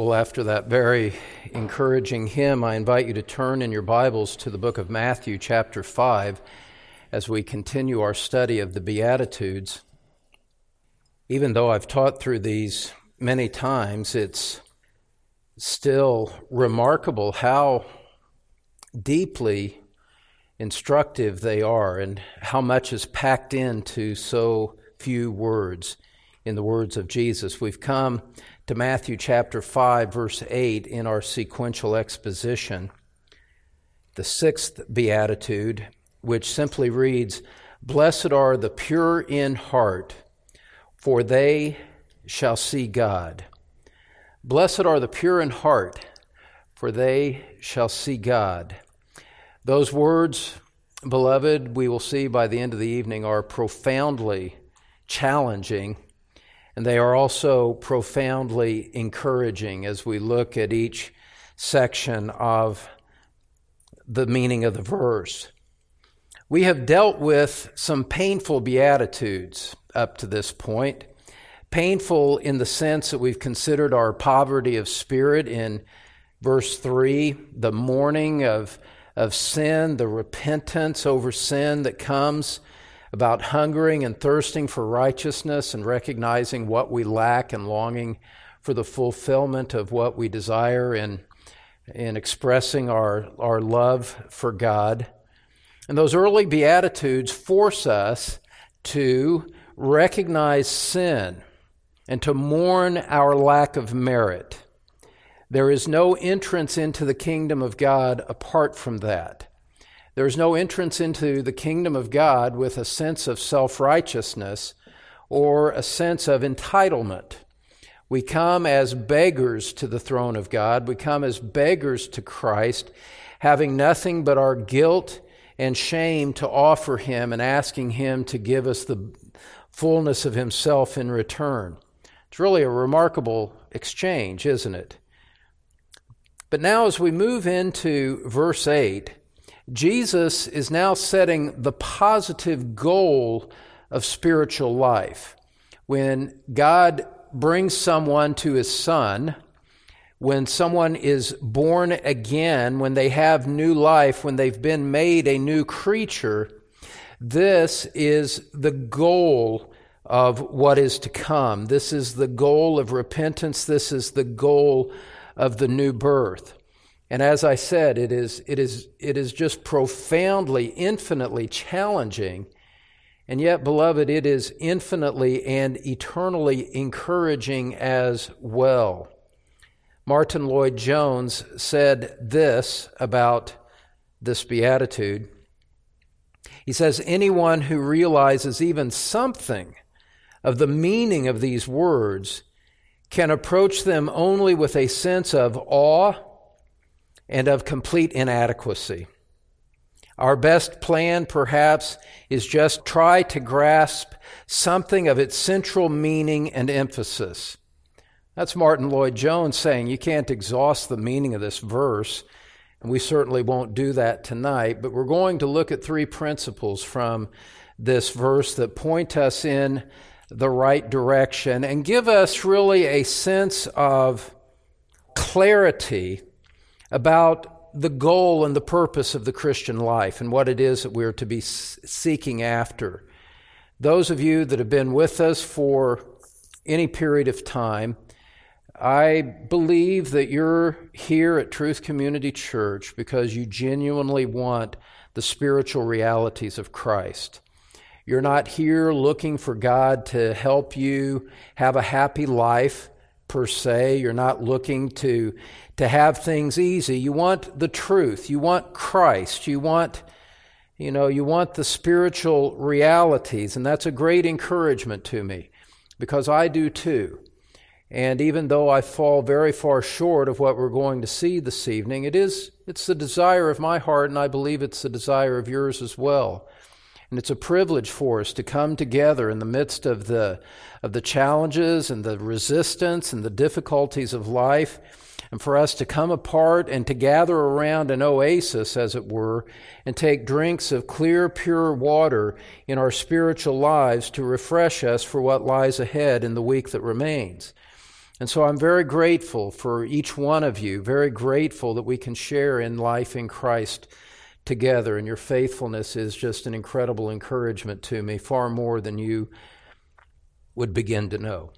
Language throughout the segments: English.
Well, after that very encouraging hymn, I invite you to turn in your Bibles to the book of Matthew, chapter 5, as we continue our study of the Beatitudes. Even though I've taught through these many times, it's still remarkable how deeply instructive they are and how much is packed into so few words in the words of Jesus. We've come to Matthew chapter 5, verse 8 in our sequential exposition. The sixth beatitude, which simply reads, Blessed are the pure in heart, for they shall see God. Blessed are the pure in heart, for they shall see God. Those words, beloved, we will see by the end of the evening, are profoundly challenging and they are also profoundly encouraging as we look at each section of the meaning of the verse. We have dealt with some painful beatitudes up to this point. Painful in the sense that we've considered our poverty of spirit in verse 3, the mourning of, of sin, the repentance over sin that comes about hungering and thirsting for righteousness and recognizing what we lack and longing for the fulfillment of what we desire in, in expressing our, our love for God. And those early Beatitudes force us to recognize sin and to mourn our lack of merit. There is no entrance into the kingdom of God apart from that. There is no entrance into the kingdom of God with a sense of self righteousness or a sense of entitlement. We come as beggars to the throne of God. We come as beggars to Christ, having nothing but our guilt and shame to offer Him and asking Him to give us the fullness of Himself in return. It's really a remarkable exchange, isn't it? But now, as we move into verse 8, Jesus is now setting the positive goal of spiritual life. When God brings someone to his son, when someone is born again, when they have new life, when they've been made a new creature, this is the goal of what is to come. This is the goal of repentance. This is the goal of the new birth. And as I said, it is, it is, it is just profoundly, infinitely challenging. And yet, beloved, it is infinitely and eternally encouraging as well. Martyn Lloyd-Jones said this about this beatitude. He says, Anyone who realizes even something of the meaning of these words can approach them only with a sense of awe and of complete inadequacy. Our best plan, perhaps, is just try to grasp something of its central meaning and emphasis. That's Martyn Lloyd-Jones saying you can't exhaust the meaning of this verse, and we certainly won't do that tonight, but we're going to look at three principles from this verse that point us in the right direction and give us really a sense of clarity about the goal and the purpose of the Christian life and what it is that we're to be seeking after. Those of you that have been with us for any period of time, I believe that you're here at Truth Community Church because you genuinely want the spiritual realities of Christ. You're not here looking for God to help you have a happy life per se. You're not looking to to have things easy. You want the truth. You want Christ. You want, you know, you want the spiritual realities. And that's a great encouragement to me because I do too. And even though I fall very far short of what we're going to see this evening, it is, it's the desire of my heart, and I believe it's the desire of yours as well. And it's a privilege for us to come together in the midst of the, of the challenges and the resistance and the difficulties of life and for us to come apart and to gather around an oasis, as it were, and take drinks of clear, pure water in our spiritual lives to refresh us for what lies ahead in the week that remains. And so I'm very grateful for each one of you, very grateful that we can share in life in Christ together. And your faithfulness is just an incredible encouragement to me, far more than you would begin to know.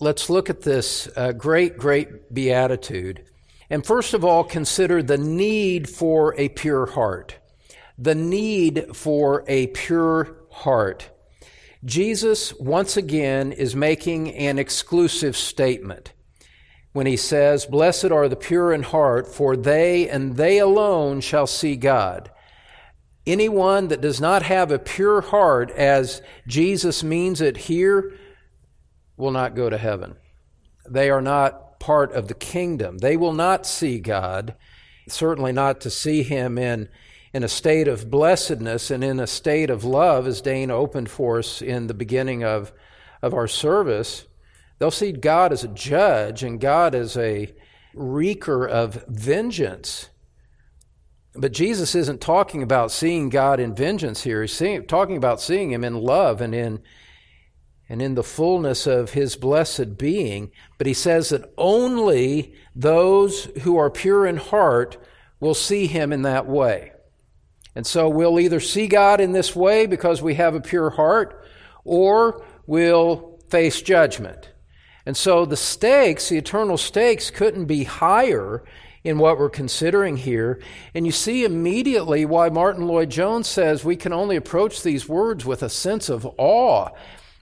Let's look at this uh, great, great beatitude. And first of all, consider the need for a pure heart. The need for a pure heart. Jesus, once again, is making an exclusive statement when he says, Blessed are the pure in heart, for they and they alone shall see God. Anyone that does not have a pure heart, as Jesus means it here, will not go to heaven. They are not part of the kingdom. They will not see God, certainly not to see Him in, in a state of blessedness and in a state of love, as Dane opened for us in the beginning of, of our service. They'll see God as a judge and God as a wreaker of vengeance. But Jesus isn't talking about seeing God in vengeance here. He's seeing, talking about seeing Him in love and in, and in the fullness of His blessed being. But He says that only those who are pure in heart will see Him in that way. And so we'll either see God in this way because we have a pure heart, or we'll face judgment. And so the stakes, the eternal stakes, couldn't be higher in what we're considering here. And you see immediately why Martyn Lloyd-Jones says we can only approach these words with a sense of awe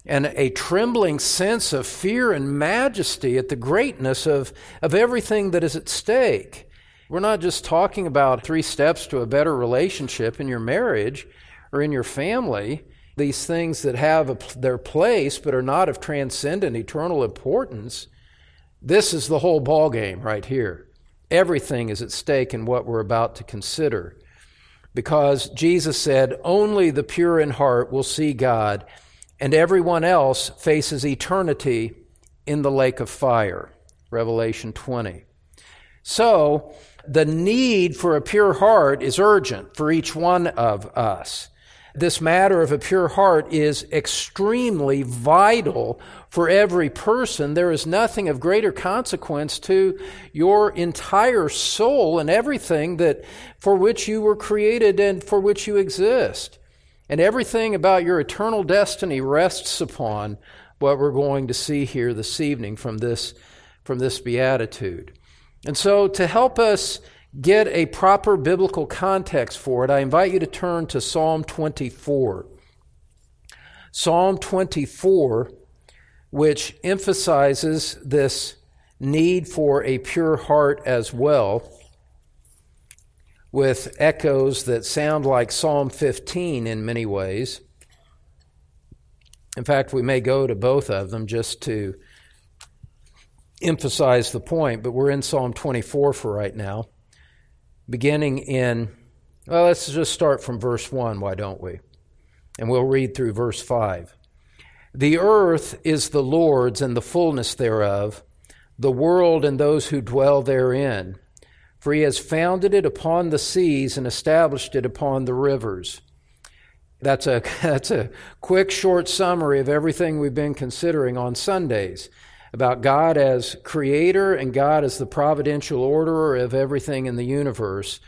and a trembling sense of fear and majesty at the greatness of, of everything that is at stake. We're not just talking about three steps to a better relationship in your marriage or in your family these things that have a, their place but are not of transcendent eternal importance, this is the whole ball game right here. Everything is at stake in what we're about to consider. Because Jesus said, Only the pure in heart will see God, and everyone else faces eternity in the lake of fire. Revelation 20. So, the need for a pure heart is urgent for each one of us. This matter of a pure heart is extremely vital for every person. There is nothing of greater consequence to your entire soul and everything that for which you were created and for which you exist. And everything about your eternal destiny rests upon what we're going to see here this evening from this, from this beatitude. And so to help us get a proper biblical context for it, I invite you to turn to Psalm 24. Psalm 24, which emphasizes this need for a pure heart as well, with echoes that sound like Psalm 15 in many ways. In fact, we may go to both of them just to emphasize the point, but we're in Psalm 24 for right now beginning in, well, let's just start from verse 1, why don't we? And we'll read through verse 5. The earth is the Lord's and the fullness thereof, the world and those who dwell therein. For he has founded it upon the seas and established it upon the rivers. That's a, that's a quick, short summary of everything we've been considering on Sundays about God as creator and God as the providential orderer of everything in the universe.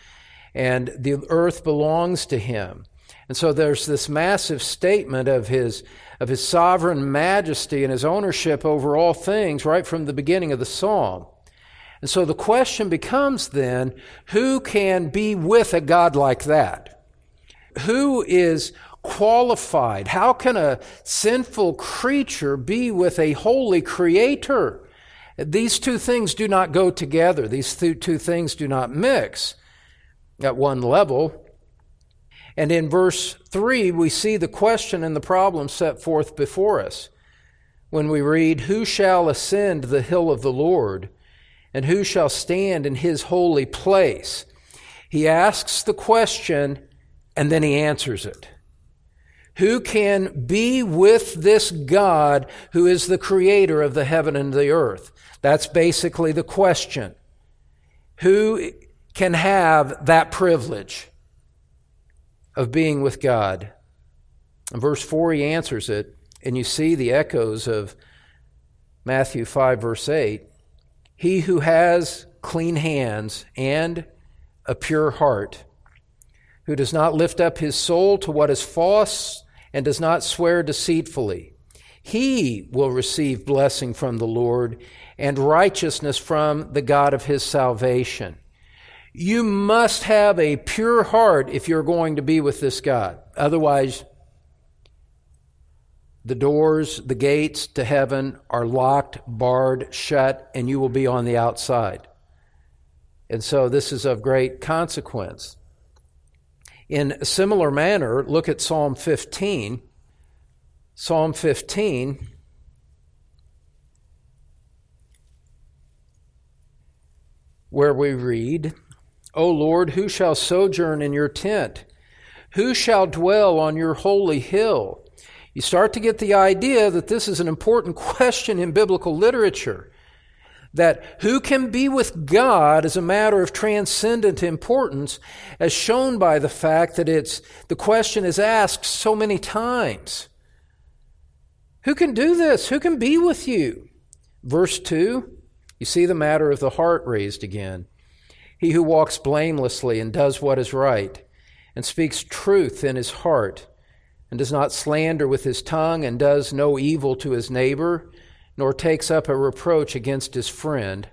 And the earth belongs to him. And so there's this massive statement of his, of his sovereign majesty and his ownership over all things right from the beginning of the psalm. And so the question becomes then who can be with a God like that? Who is qualified? How can a sinful creature be with a holy creator? These two things do not go together. These two things do not mix at one level. And in verse 3, we see the question and the problem set forth before us. When we read, Who shall ascend the hill of the Lord? And who shall stand in his holy place? He asks the question and then he answers it. Who can be with this God who is the creator of the heaven and the earth? That's basically the question. Who can have that privilege of being with God? In verse 4, he answers it, and you see the echoes of Matthew 5, verse 8. He who has clean hands and a pure heart, who does not lift up his soul to what is false and does not swear deceitfully, he will receive blessing from the Lord and righteousness from the God of his salvation. You must have a pure heart if you're going to be with this God. Otherwise, the doors, the gates to heaven are locked, barred, shut, and you will be on the outside. And so this is of great consequence. In a similar manner, look at Psalm 15. Psalm 15. Where we read, O Lord, who shall sojourn in your tent? Who shall dwell on your holy hill? You start to get the idea that this is an important question in biblical literature. That who can be with God is a matter of transcendent importance, as shown by the fact that it's, the question is asked so many times. Who can do this? Who can be with you? Verse 2, you see the matter of the heart raised again. He who walks blamelessly and does what is right, and speaks truth in his heart and does not slander with his tongue, and does no evil to his neighbor, nor takes up a reproach against his friend,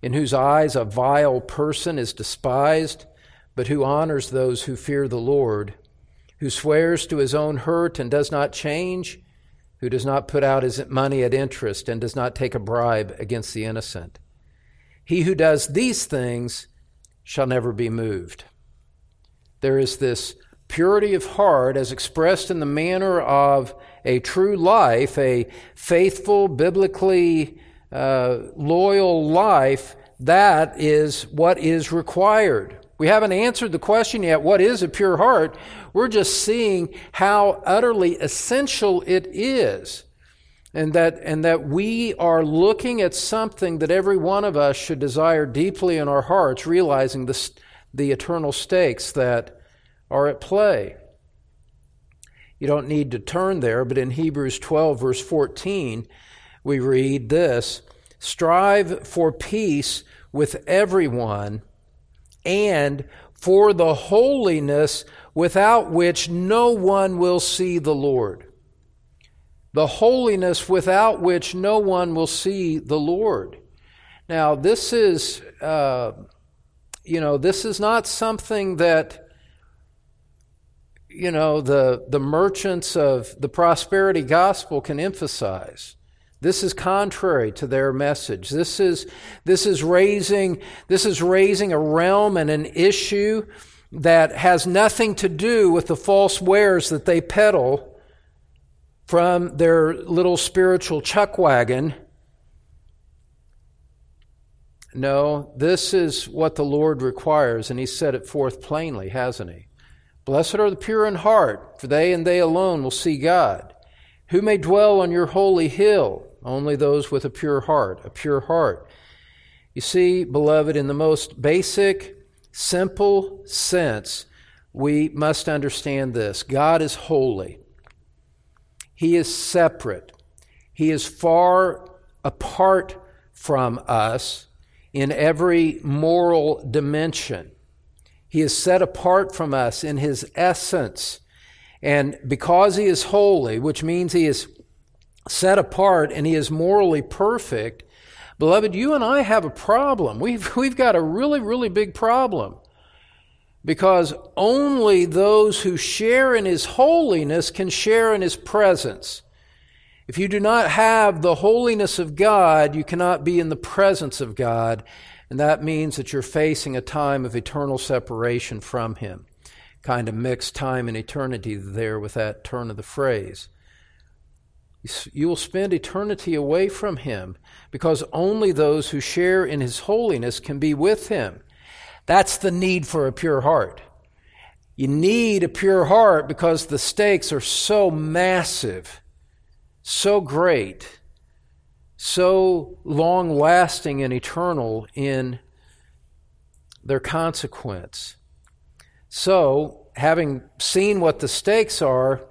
in whose eyes a vile person is despised, but who honors those who fear the Lord, who swears to his own hurt and does not change, who does not put out his money at interest and does not take a bribe against the innocent. He who does these things shall never be moved. There is this purity of heart as expressed in the manner of a true life, a faithful, biblically uh, loyal life, that is what is required. We haven't answered the question yet what is a pure heart? We're just seeing how utterly essential it is. And that, and that we are looking at something that every one of us should desire deeply in our hearts, realizing the, the eternal stakes that are at play. You don't need to turn there, but in Hebrews 12, verse 14, we read this Strive for peace with everyone and for the holiness without which no one will see the Lord. The holiness without which no one will see the Lord. Now, this is, uh, you know, this is not something that you know, the, the merchants of the prosperity gospel can emphasize. This is contrary to their message. This is, this is raising, this is raising a realm and an issue that has nothing to do with the false wares that they peddle from their little spiritual chuck wagon. No, this is what the Lord requires, and He set it forth plainly, hasn't He? Blessed are the pure in heart, for they and they alone will see God. Who may dwell on your holy hill? Only those with a pure heart, a pure heart. You see, beloved, in the most basic, simple sense, we must understand this God is holy, He is separate, He is far apart from us in every moral dimension. He is set apart from us in his essence. And because he is holy, which means he is set apart and he is morally perfect, beloved, you and I have a problem. We've, we've got a really, really big problem. Because only those who share in his holiness can share in his presence. If you do not have the holiness of God, you cannot be in the presence of God. And that means that you're facing a time of eternal separation from Him. Kind of mixed time and eternity there with that turn of the phrase. You will spend eternity away from Him because only those who share in His holiness can be with Him. That's the need for a pure heart. You need a pure heart because the stakes are so massive, so great so long lasting and eternal in their consequence. So, having seen what the stakes are,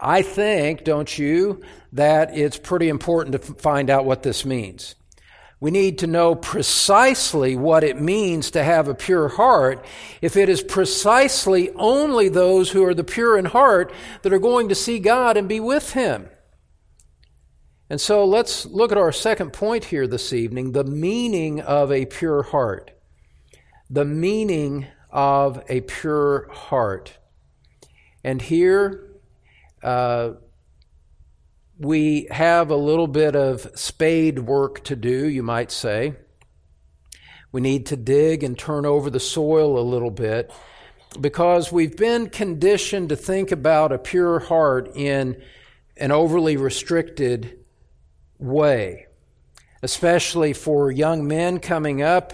I think, don't you, that it's pretty important to find out what this means. We need to know precisely what it means to have a pure heart if it is precisely only those who are the pure in heart that are going to see God and be with Him. And so let's look at our second point here this evening the meaning of a pure heart. The meaning of a pure heart. And here uh, we have a little bit of spade work to do, you might say. We need to dig and turn over the soil a little bit because we've been conditioned to think about a pure heart in an overly restricted way, especially for young men coming up,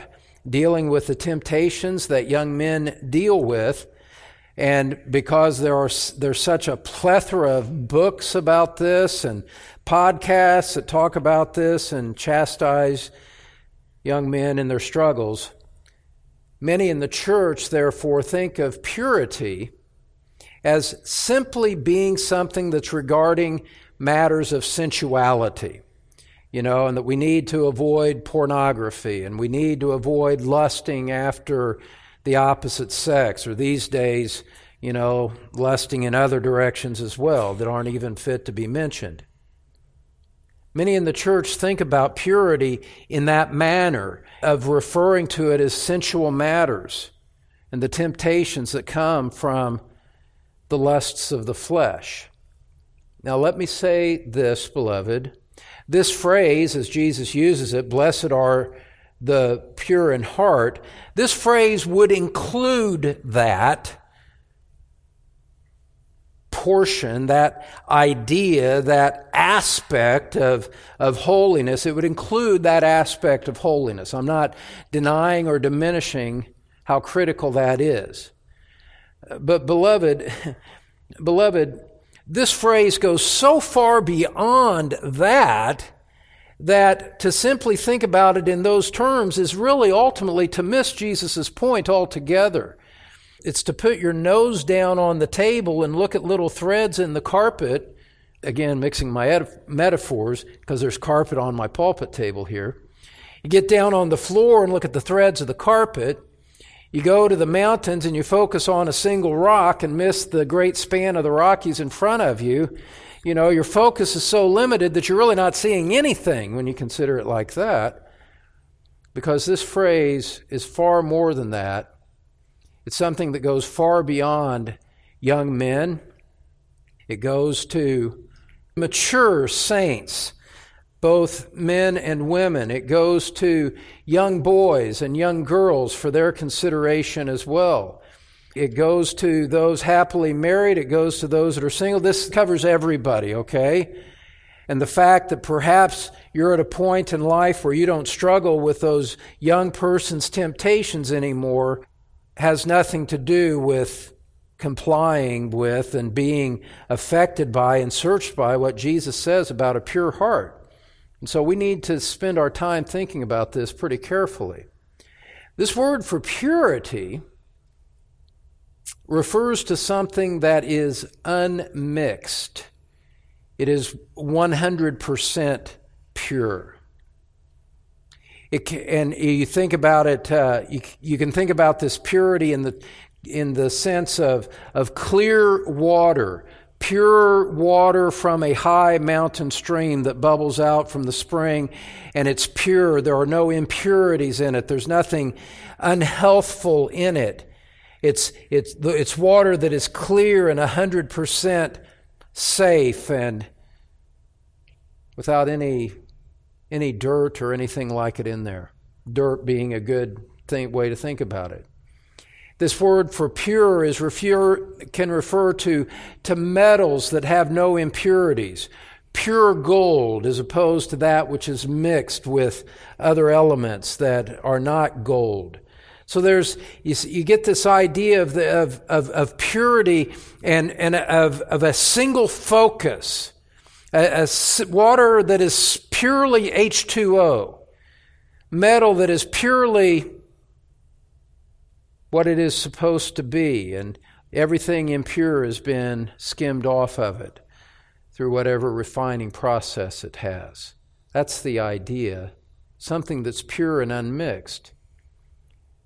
dealing with the temptations that young men deal with. And because there are there's such a plethora of books about this and podcasts that talk about this and chastise young men in their struggles, many in the church therefore think of purity as simply being something that's regarding matters of sensuality you know, and that we need to avoid pornography and we need to avoid lusting after the opposite sex, or these days, you know, lusting in other directions as well that aren't even fit to be mentioned. Many in the church think about purity in that manner of referring to it as sensual matters and the temptations that come from the lusts of the flesh. Now, let me say this, beloved. This phrase, as Jesus uses it, blessed are the pure in heart, this phrase would include that portion, that idea, that aspect of, of holiness. It would include that aspect of holiness. I'm not denying or diminishing how critical that is. But, beloved, beloved, this phrase goes so far beyond that that to simply think about it in those terms is really ultimately to miss Jesus' point altogether. It's to put your nose down on the table and look at little threads in the carpet. Again, mixing my metaphors because there's carpet on my pulpit table here. You get down on the floor and look at the threads of the carpet. You go to the mountains and you focus on a single rock and miss the great span of the Rockies in front of you. You know, your focus is so limited that you're really not seeing anything when you consider it like that. Because this phrase is far more than that. It's something that goes far beyond young men, it goes to mature saints both men and women. It goes to young boys and young girls for their consideration as well. It goes to those happily married. It goes to those that are single. This covers everybody, okay? And the fact that perhaps you're at a point in life where you don't struggle with those young person's temptations anymore has nothing to do with complying with and being affected by and searched by what Jesus says about a pure heart. And so we need to spend our time thinking about this pretty carefully. This word for purity refers to something that is unmixed. It is 100% pure. It, and you think about it, uh, you, you can think about this purity in the, in the sense of, of clear water pure water from a high mountain stream that bubbles out from the spring, and it's pure. There are no impurities in it, there's nothing unhealthful in it. It's, it's, it's water that is clear and 100% safe and without any, any dirt or anything like it in there. Dirt being a good thing, way to think about it. This word for pure is refer, can refer to, to metals that have no impurities. Pure gold as opposed to that which is mixed with other elements that are not gold. So there's, you, you get this idea of, the, of, of, of purity and, and of, of a single focus. A, a water that is purely H2O. Metal that is purely what it is supposed to be, and everything impure has been skimmed off of it through whatever refining process it has. That's the idea something that's pure and unmixed.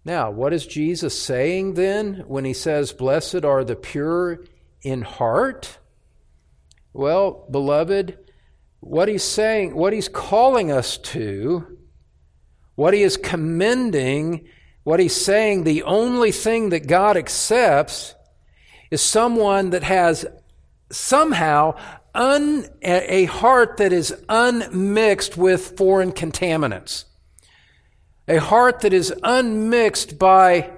Now, what is Jesus saying then when he says, Blessed are the pure in heart? Well, beloved, what he's saying, what he's calling us to, what he is commending, what he's saying, the only thing that God accepts is someone that has somehow un, a heart that is unmixed with foreign contaminants. A heart that is unmixed by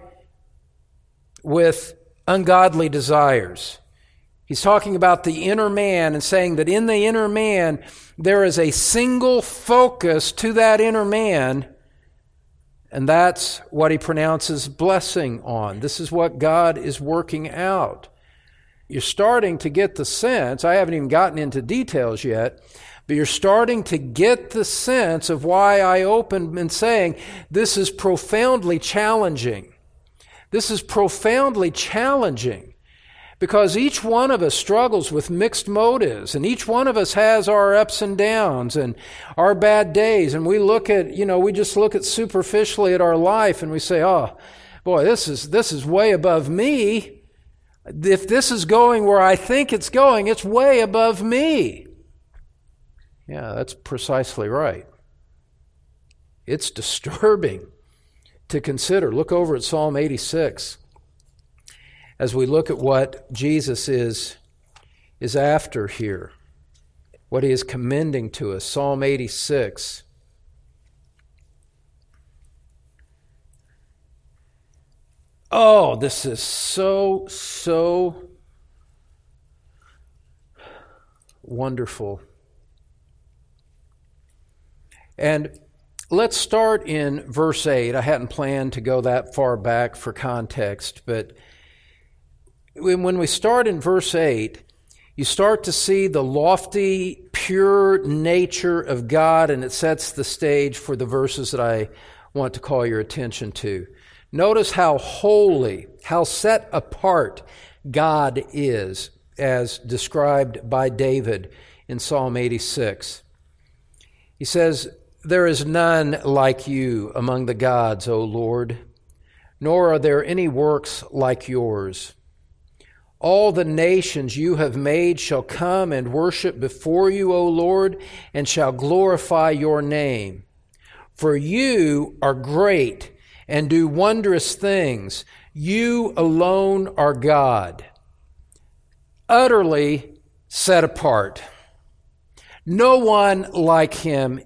with ungodly desires. He's talking about the inner man and saying that in the inner man there is a single focus to that inner man, and that's what he pronounces blessing on. This is what God is working out. You're starting to get the sense, I haven't even gotten into details yet, but you're starting to get the sense of why I opened in saying this is profoundly challenging. This is profoundly challenging because each one of us struggles with mixed motives and each one of us has our ups and downs and our bad days and we look at you know we just look at superficially at our life and we say oh boy this is this is way above me. If this is going where i think it's going it's way above me. Yeah that's precisely right. It's disturbing to consider. Look over at psalm 86 as we look at what Jesus is, is after here, what he is commending to us. Psalm 86. Oh, this is so, so wonderful. And let's start in verse 8. I hadn't planned to go that far back for context, but when we start in verse 8, you start to see the lofty, pure nature of God, and it sets the stage for the verses that I want to call your attention to. Notice how holy, how set apart God is, as described by David in Psalm 86. He says, There is none like you among the gods, O Lord, nor are there any works like yours. All the nations you have made shall come and worship before you, O Lord, and shall glorify your name. For you are great and do wondrous things. You alone are God, utterly set apart. No one like him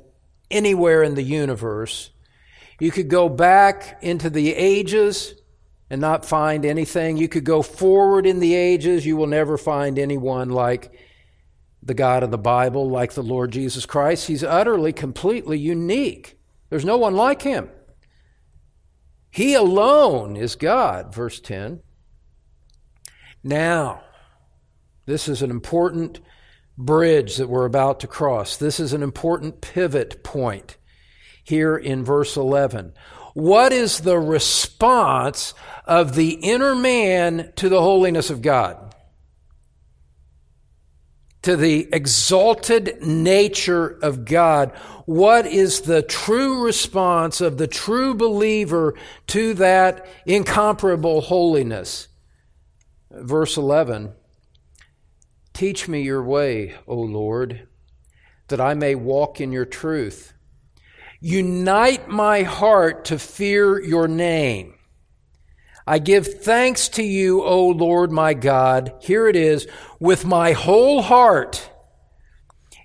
anywhere in the universe. You could go back into the ages and not find anything. You could go forward in the ages, you will never find anyone like the God of the Bible, like the Lord Jesus Christ. He's utterly, completely unique. There's no one like him. He alone is God, verse 10. Now, this is an important bridge that we're about to cross. This is an important pivot point here in verse 11. What is the response of the inner man to the holiness of God? To the exalted nature of God. What is the true response of the true believer to that incomparable holiness? Verse 11 Teach me your way, O Lord, that I may walk in your truth. Unite my heart to fear your name. I give thanks to you, O Lord my God. Here it is, with my whole heart,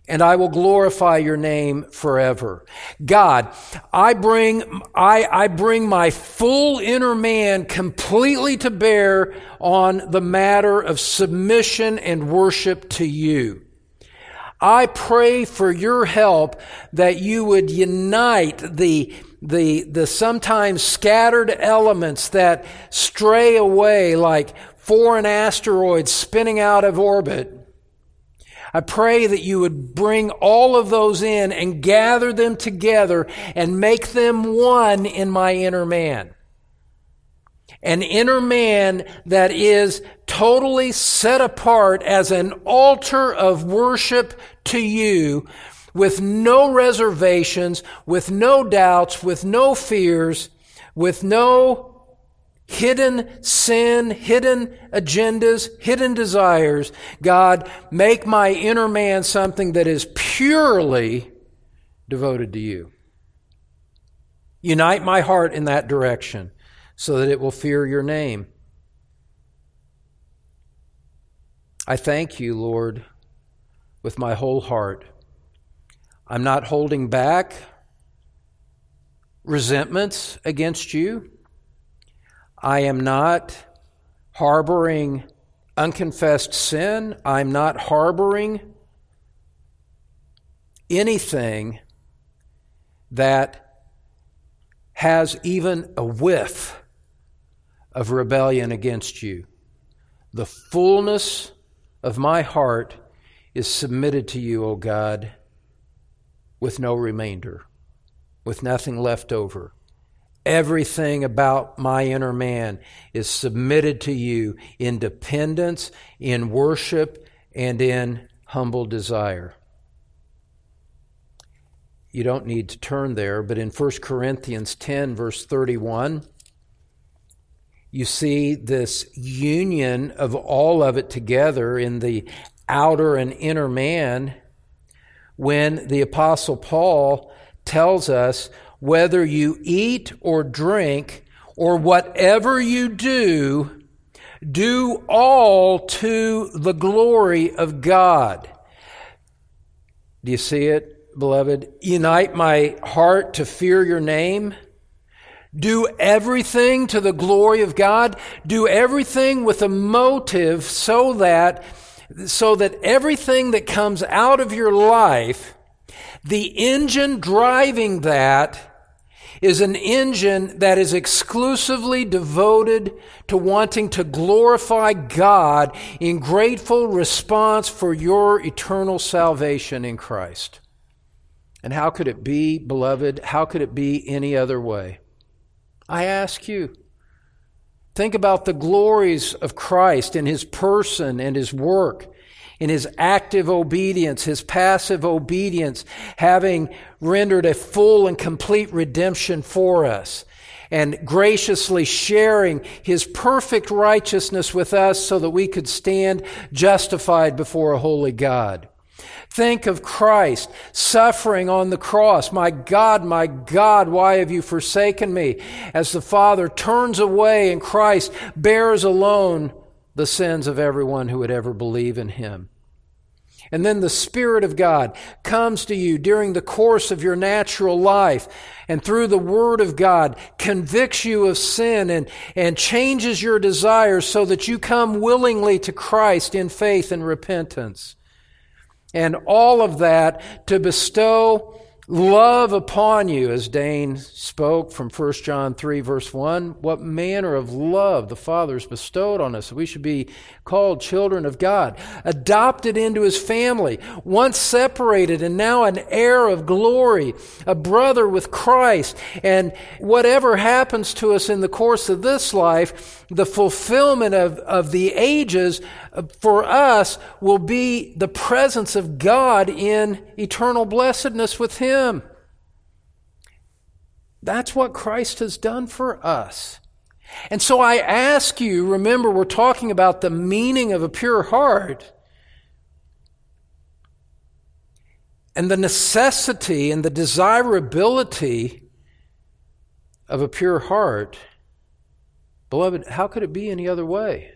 and I will glorify your name forever. God, I bring, I, I bring my full inner man completely to bear on the matter of submission and worship to you. I pray for your help that you would unite the, the, the sometimes scattered elements that stray away like foreign asteroids spinning out of orbit. I pray that you would bring all of those in and gather them together and make them one in my inner man an inner man that is totally set apart as an altar of worship to you, with no reservations, with no doubts, with no fears, with no hidden sin, hidden agendas, hidden desires. God, make my inner man something that is purely devoted to you. Unite my heart in that direction so that it will fear your name. I thank you, Lord, with my whole heart. I'm not holding back resentments against you. I am not harboring unconfessed sin. I'm not harboring anything that has even a whiff of rebellion against you. The fullness of my heart is submitted to you, O God, with no remainder, with nothing left over. Everything about my inner man is submitted to you in dependence, in worship, and in humble desire. You don't need to turn there, but in 1 Corinthians 10, verse 31, you see this union of all of it together in the outer and inner man when the Apostle Paul tells us whether you eat or drink or whatever you do, do all to the glory of God. Do you see it, beloved? Unite my heart to fear your name. Do everything to the glory of God. Do everything with a motive so that, so that everything that comes out of your life, the engine driving that is an engine that is exclusively devoted to wanting to glorify God in grateful response for your eternal salvation in Christ. And how could it be, beloved? How could it be any other way? I ask you. Think about the glories of Christ in his person and his work in his active obedience, his passive obedience, having rendered a full and complete redemption for us, and graciously sharing his perfect righteousness with us so that we could stand justified before a holy God. Think of Christ suffering on the cross. My God, my God, why have you forsaken me? As the Father turns away and Christ bears alone the sins of everyone who would ever believe in him. And then the Spirit of God comes to you during the course of your natural life and through the Word of God convicts you of sin and, and changes your desires so that you come willingly to Christ in faith and repentance. And all of that to bestow love upon you, as Dane spoke from 1 John 3, verse 1. What manner of love the Father has bestowed on us. We should be called children of God, adopted into his family, once separated and now an heir of glory, a brother with Christ. And whatever happens to us in the course of this life, the fulfillment of, of the ages uh, for us will be the presence of God in eternal blessedness with Him. That's what Christ has done for us. And so I ask you, remember, we're talking about the meaning of a pure heart and the necessity and the desirability of a pure heart. Beloved, how could it be any other way?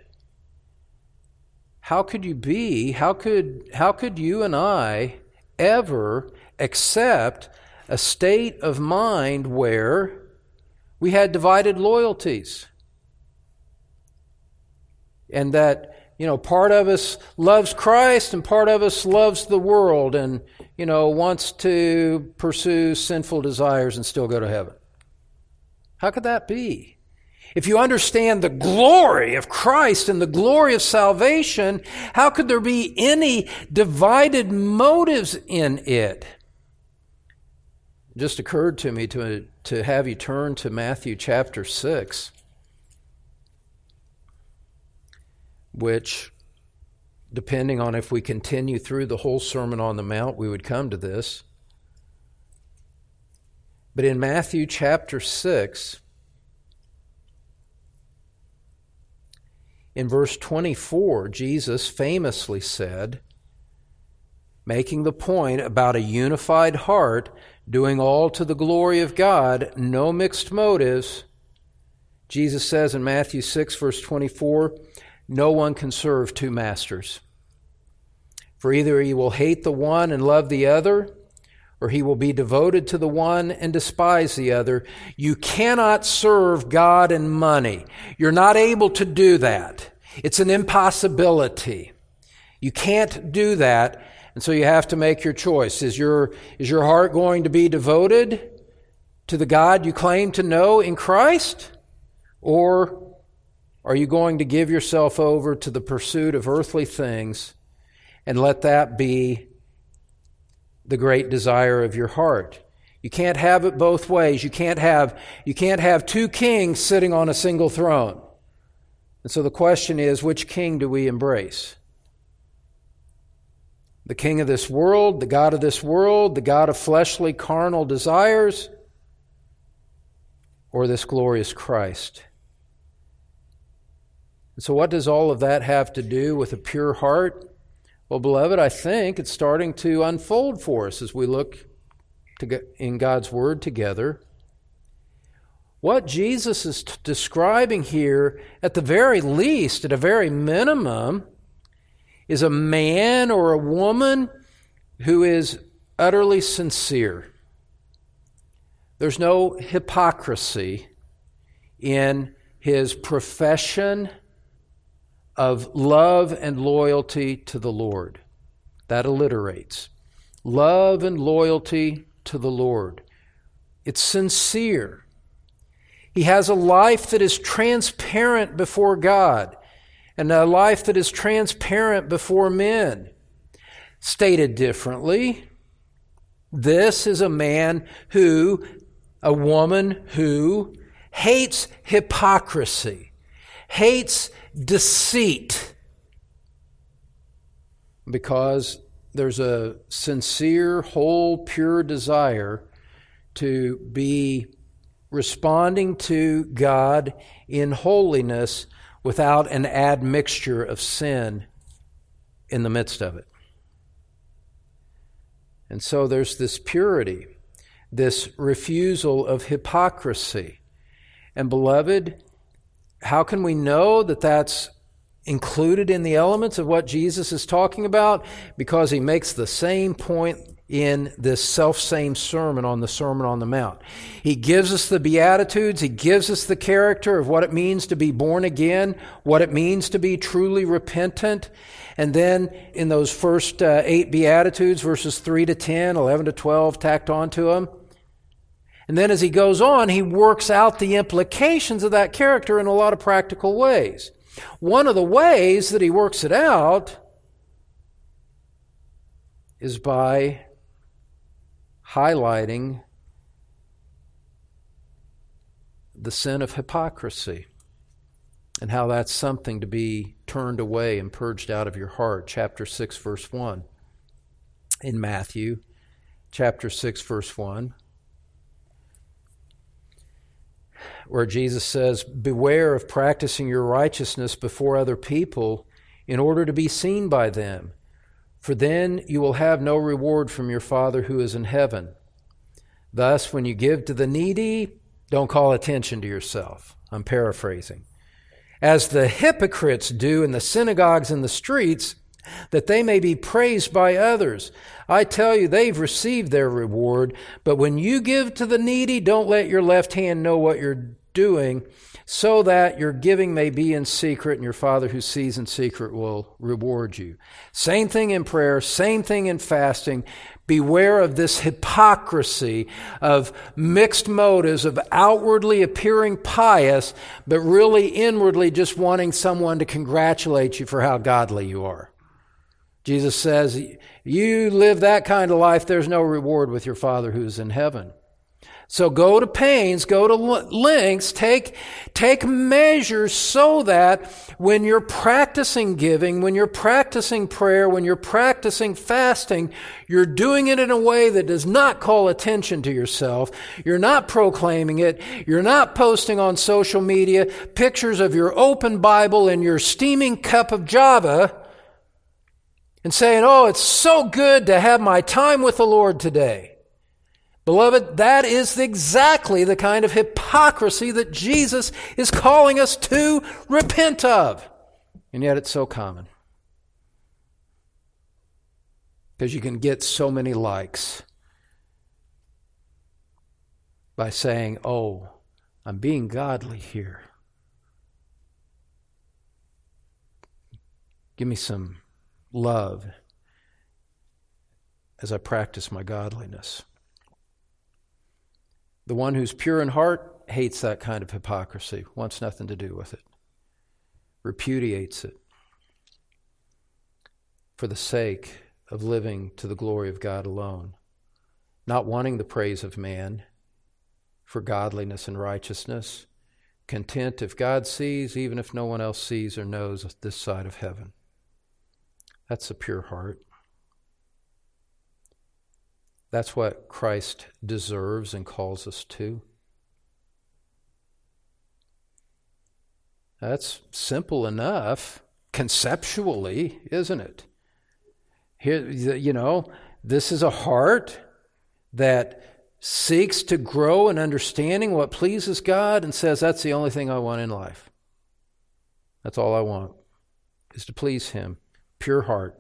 how could you be, how could, how could you and I ever accept a state of mind where we had divided loyalties? And that, you know, part of us loves Christ and part of us loves the world and, you know, wants to pursue sinful desires and still go to heaven. How could that be? If you understand the glory of Christ and the glory of salvation, how could there be any divided motives in it? It just occurred to me to, to have you turn to Matthew chapter 6, which, depending on if we continue through the whole Sermon on the Mount, we would come to this. But in Matthew chapter 6, in verse 24, Jesus famously said, making the point about a unified heart, doing all to the glory of God, no mixed motives. Jesus says in Matthew 6, verse 24, no one can serve two masters. For either he will hate the one and love the other, or he will be devoted to the one and despise the other. You cannot serve God and money. You're not able to do that. It's an impossibility. You can't do that. And so you have to make your choice. Is your, is your heart going to be devoted to the God you claim to know in Christ? Or are you going to give yourself over to the pursuit of earthly things and let that be the great desire of your heart? You can't have it both ways. You can't have, you can't have two kings sitting on a single throne. And so the question is which king do we embrace? The king of this world, the God of this world, the God of fleshly, carnal desires, or this glorious Christ? And so, what does all of that have to do with a pure heart? Well, beloved, I think it's starting to unfold for us as we look to, in God's Word together. What Jesus is t- describing here, at the very least, at a very minimum, is a man or a woman who is utterly sincere. There's no hypocrisy in his profession of love and loyalty to the Lord. That alliterates. Love and loyalty to the Lord. It's sincere. He has a life that is transparent before God and a life that is transparent before men. Stated differently, this is a man who, a woman who hates hypocrisy, hates deceit because there's a sincere, whole, pure desire to be responding to God in holiness without an admixture of sin in the midst of it. And so there's this purity, this refusal of hypocrisy. And beloved, how can we know that that's included in the elements of what Jesus is talking about? Because he makes the same point in this self same sermon on the Sermon on the Mount. He gives us the Beatitudes, he gives us the character of what it means to be born again, what it means to be truly repentant. And then in those first uh, eight Beatitudes, verses 3 to 10, 11 to 12, tacked onto them, and then as he goes on, he works out the implications of that character in a lot of practical ways. One of the ways that he works it out is by highlighting the sin of hypocrisy and how that's something to be turned away and purged out of your heart. Chapter 6, verse 1 in Matthew, chapter 6, verse 1. Where Jesus says, Beware of practicing your righteousness before other people in order to be seen by them, for then you will have no reward from your Father who is in heaven. Thus, when you give to the needy, don't call attention to yourself. I'm paraphrasing. As the hypocrites do in the synagogues and the streets, that they may be praised by others. I tell you, they've received their reward. But when you give to the needy, don't let your left hand know what you're doing, so that your giving may be in secret, and your Father who sees in secret will reward you. Same thing in prayer, same thing in fasting. Beware of this hypocrisy of mixed motives, of outwardly appearing pious, but really inwardly just wanting someone to congratulate you for how godly you are. Jesus says, You live that kind of life, there's no reward with your Father who's in heaven. So go to pains, go to lengths, take, take measures so that when you're practicing giving, when you're practicing prayer, when you're practicing fasting, you're doing it in a way that does not call attention to yourself. You're not proclaiming it. You're not posting on social media pictures of your open Bible and your steaming cup of Java and saying, Oh, it's so good to have my time with the Lord today. Beloved, that is exactly the kind of hypocrisy that Jesus is calling us to repent of. And yet it's so common. Because you can get so many likes by saying, Oh, I'm being godly here. Give me some love as I practice my godliness. The one who's pure in heart hates that kind of hypocrisy, wants nothing to do with it, repudiates it for the sake of living to the glory of God alone, not wanting the praise of man for godliness and righteousness, content if God sees, even if no one else sees or knows this side of heaven. That's a pure heart. That's what Christ deserves and calls us to. That's simple enough conceptually, isn't it? Here, you know, this is a heart that seeks to grow in understanding what pleases God and says, That's the only thing I want in life. That's all I want, is to please Him. Pure heart,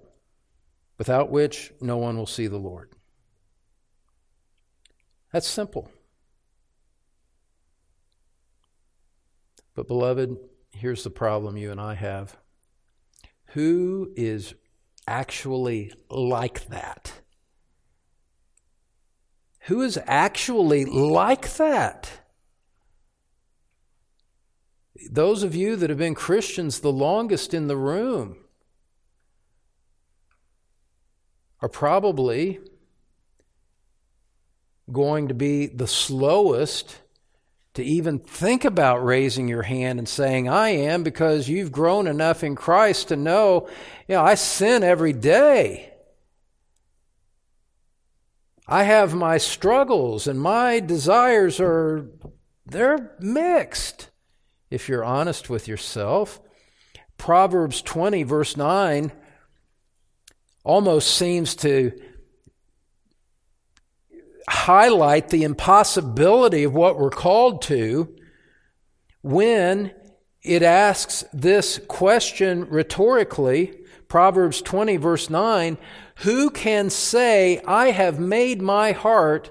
without which no one will see the Lord. That's simple. But, beloved, here's the problem you and I have. Who is actually like that? Who is actually like that? Those of you that have been Christians the longest in the room are probably going to be the slowest to even think about raising your hand and saying, I am, because you've grown enough in Christ to know, you know, I sin every day. I have my struggles and my desires are, they're mixed. If you're honest with yourself, Proverbs 20, verse 9, almost seems to highlight the impossibility of what we're called to when it asks this question rhetorically Proverbs 20, verse 9 Who can say, I have made my heart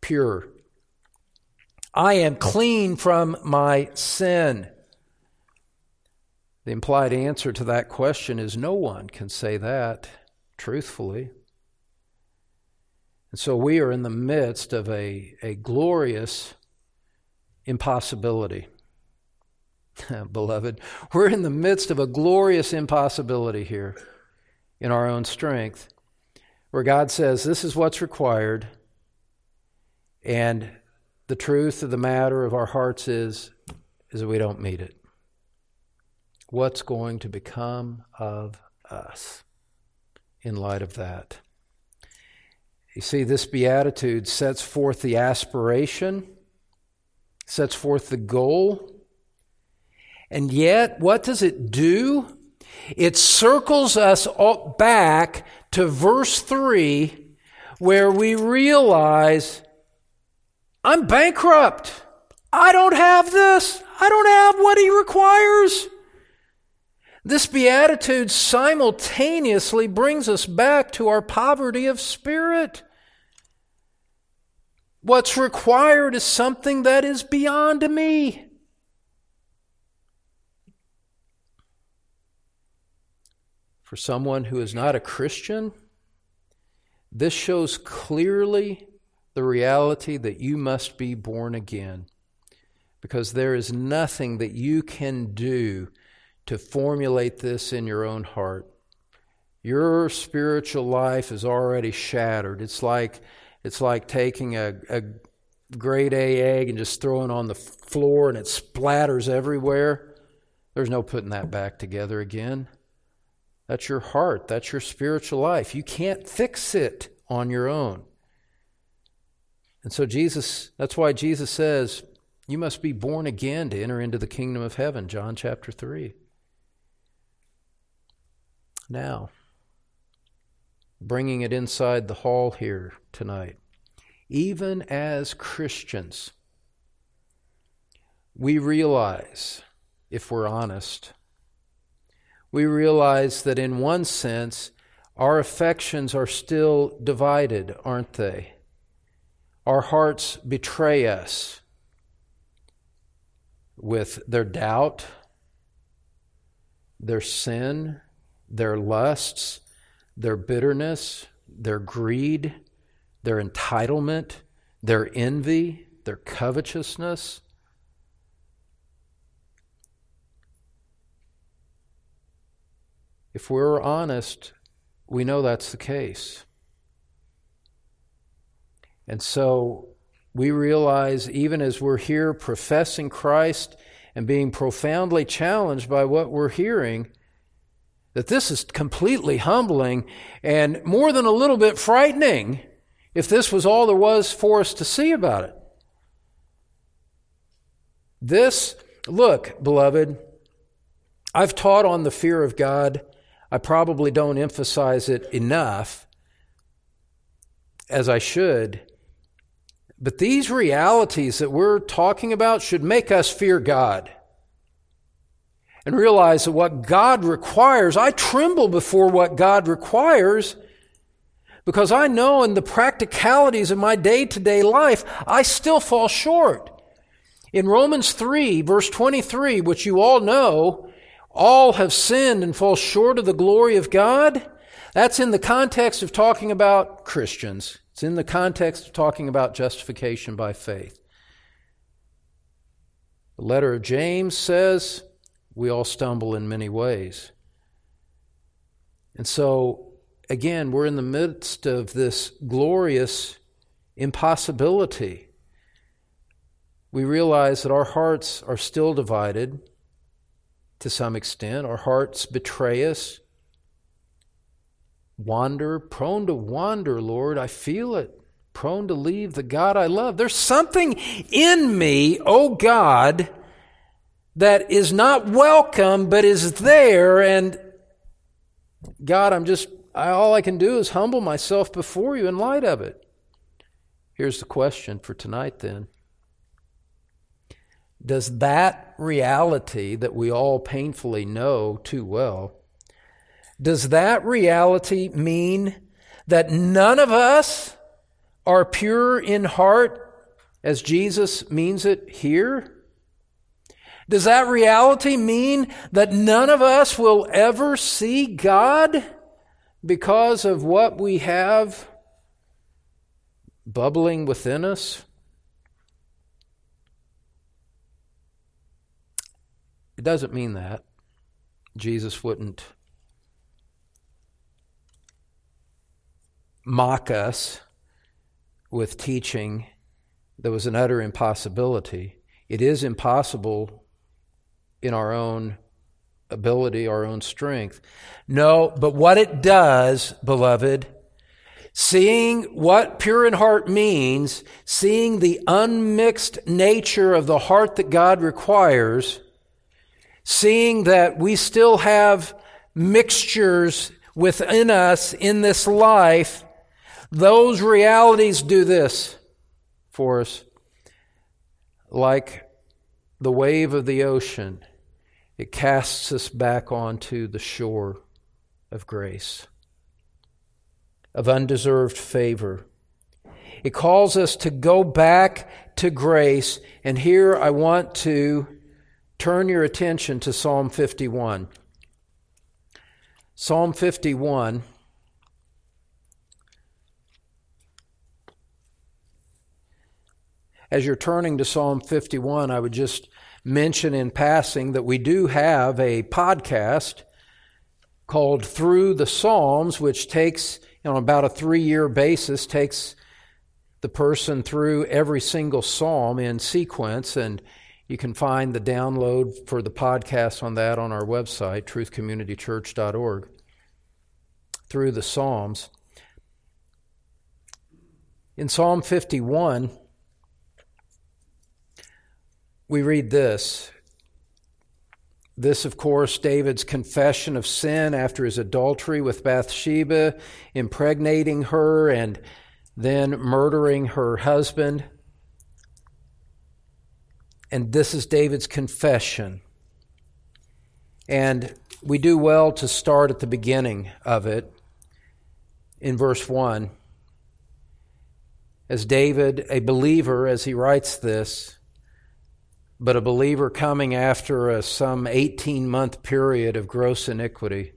pure? I am clean from my sin. The implied answer to that question is no one can say that truthfully. And so we are in the midst of a, a glorious impossibility. Beloved, we're in the midst of a glorious impossibility here in our own strength, where God says, This is what's required. And the truth of the matter of our hearts is, is that we don't meet it. What's going to become of us in light of that? You see, this beatitude sets forth the aspiration, sets forth the goal, and yet, what does it do? It circles us back to verse 3, where we realize I'm bankrupt. I don't have this. I don't have what he requires. This beatitude simultaneously brings us back to our poverty of spirit. What's required is something that is beyond me. For someone who is not a Christian, this shows clearly the reality that you must be born again. Because there is nothing that you can do to formulate this in your own heart. Your spiritual life is already shattered. It's like it's like taking a, a, grade A egg and just throwing on the floor and it splatters everywhere, there's no putting that back together again. That's your heart. That's your spiritual life. You can't fix it on your own. And so, Jesus, that's why Jesus says, You must be born again to enter into the kingdom of heaven, John chapter 3. Now, bringing it inside the hall here tonight, even as Christians, we realize, if we're honest, we realize that in one sense, our affections are still divided, aren't they? Our hearts betray us with their doubt, their sin, their lusts, their bitterness, their greed, their entitlement, their envy, their covetousness. If we're honest, we know that's the case. And so we realize, even as we're here professing Christ and being profoundly challenged by what we're hearing, that this is completely humbling and more than a little bit frightening if this was all there was for us to see about it. This, look, beloved, I've taught on the fear of God I probably don't emphasize it enough as I should. But these realities that we're talking about should make us fear God and realize that what God requires, I tremble before what God requires because I know in the practicalities of my day to day life, I still fall short. In Romans 3, verse 23, which you all know, all have sinned and fall short of the glory of God. That's in the context of talking about Christians. It's in the context of talking about justification by faith. The letter of James says we all stumble in many ways. And so, again, we're in the midst of this glorious impossibility. We realize that our hearts are still divided to some extent. Our hearts betray us, wander, prone to wander, Lord. I feel it. Prone to leave the God I love. There's something in me, oh God, that is not welcome, but is there. And God, I'm just, I, all I can do is humble myself before you in light of it. Here's the question for tonight then does that reality that we all painfully know too well, does that reality mean that none of us are pure in heart as Jesus means it here? Does that reality mean that none of us will ever see God because of what we have bubbling within us? It doesn't mean that. Jesus wouldn't mock us with teaching that was an utter impossibility. It is impossible in our own ability, our own strength. No, but what it does, beloved, seeing what pure in heart means, seeing the unmixed nature of the heart that God requires, seeing that we still have mixtures within us in this life, those realities do this for us. Like the wave of the ocean, it casts us back onto the shore of grace, of undeserved favor. It calls us to go back to grace. And here I want to turn your attention to Psalm 51. Psalm 51. As you're turning to Psalm 51, I would just mention in passing that we do have a podcast called Through the Psalms, which takes, on about a three year basis, takes the person through every single psalm in sequence, and you can find the download for the podcast on that on our website, truthcommunitychurch.org, through the Psalms. In Psalm 51, we read this. This, of course, David's confession of sin after his adultery with Bathsheba, impregnating her and then murdering her husband. And this is David's confession. And we do well to start at the beginning of it in verse 1. As David, a believer, as he writes this, but a believer coming after a some 18 month period of gross iniquity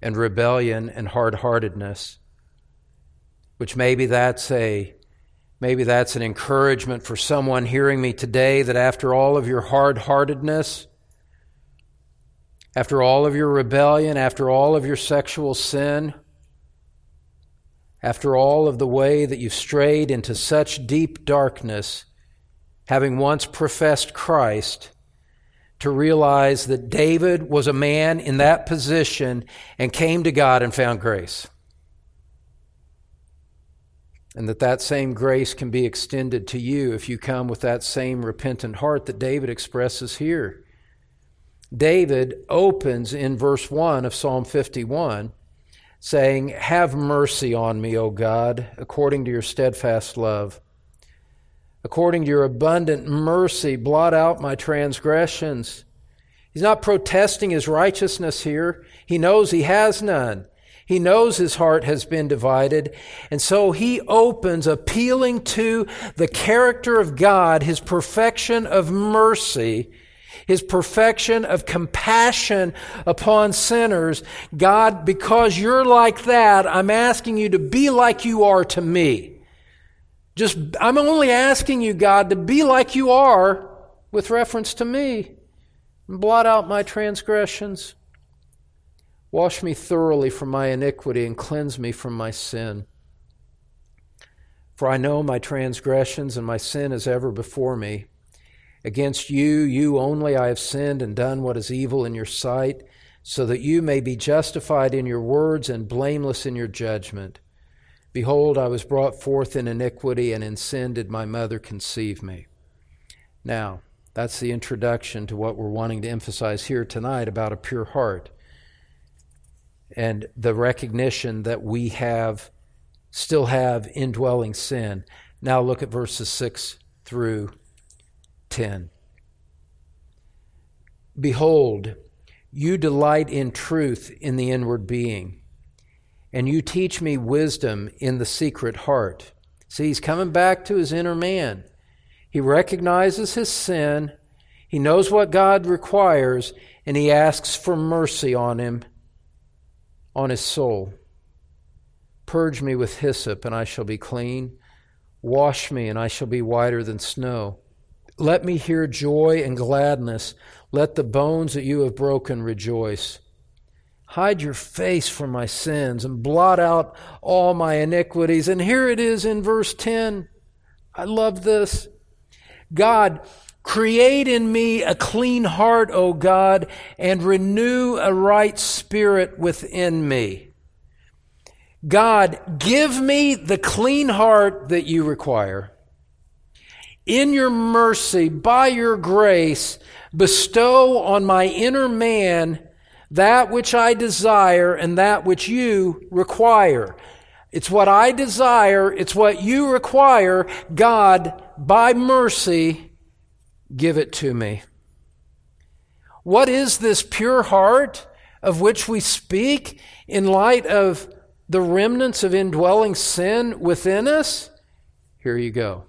and rebellion and hard heartedness, which maybe that's a maybe that's an encouragement for someone hearing me today that after all of your hard heartedness, after all of your rebellion, after all of your sexual sin, after all of the way that you've strayed into such deep darkness, having once professed Christ, to realize that David was a man in that position and came to God and found grace. And that that same grace can be extended to you if you come with that same repentant heart that David expresses here. David opens in verse 1 of Psalm 51 saying, Have mercy on me, O God, according to your steadfast love. According to your abundant mercy, blot out my transgressions. He's not protesting his righteousness here. He knows he has none. He knows his heart has been divided. And so he opens appealing to the character of God, his perfection of mercy, his perfection of compassion upon sinners. God, because you're like that, I'm asking you to be like you are to me. Just, I'm only asking you, God, to be like you are with reference to me. And blot out my transgressions. Wash me thoroughly from my iniquity and cleanse me from my sin. For I know my transgressions and my sin is ever before me. Against you, you only, I have sinned and done what is evil in your sight, so that you may be justified in your words and blameless in your judgment. Behold, I was brought forth in iniquity, and in sin did my mother conceive me. Now, that's the introduction to what we're wanting to emphasize here tonight about a pure heart and the recognition that we have still have indwelling sin. Now look at verses 6 through 10. Behold, you delight in truth in the inward being, and you teach me wisdom in the secret heart. See, he's coming back to his inner man. He recognizes his sin, he knows what God requires, and he asks for mercy on him, on his soul. Purge me with hyssop, and I shall be clean. Wash me, and I shall be whiter than snow. Let me hear joy and gladness. Let the bones that you have broken rejoice. Hide your face from my sins and blot out all my iniquities. And here it is in verse 10. I love this. God, create in me a clean heart, O God, and renew a right spirit within me. God, give me the clean heart that you require in your mercy, by your grace, bestow on my inner man that which I desire and that which you require. It's what I desire, it's what you require. God, by mercy, give it to me. What is this pure heart of which we speak in light of the remnants of indwelling sin within us? Here you go.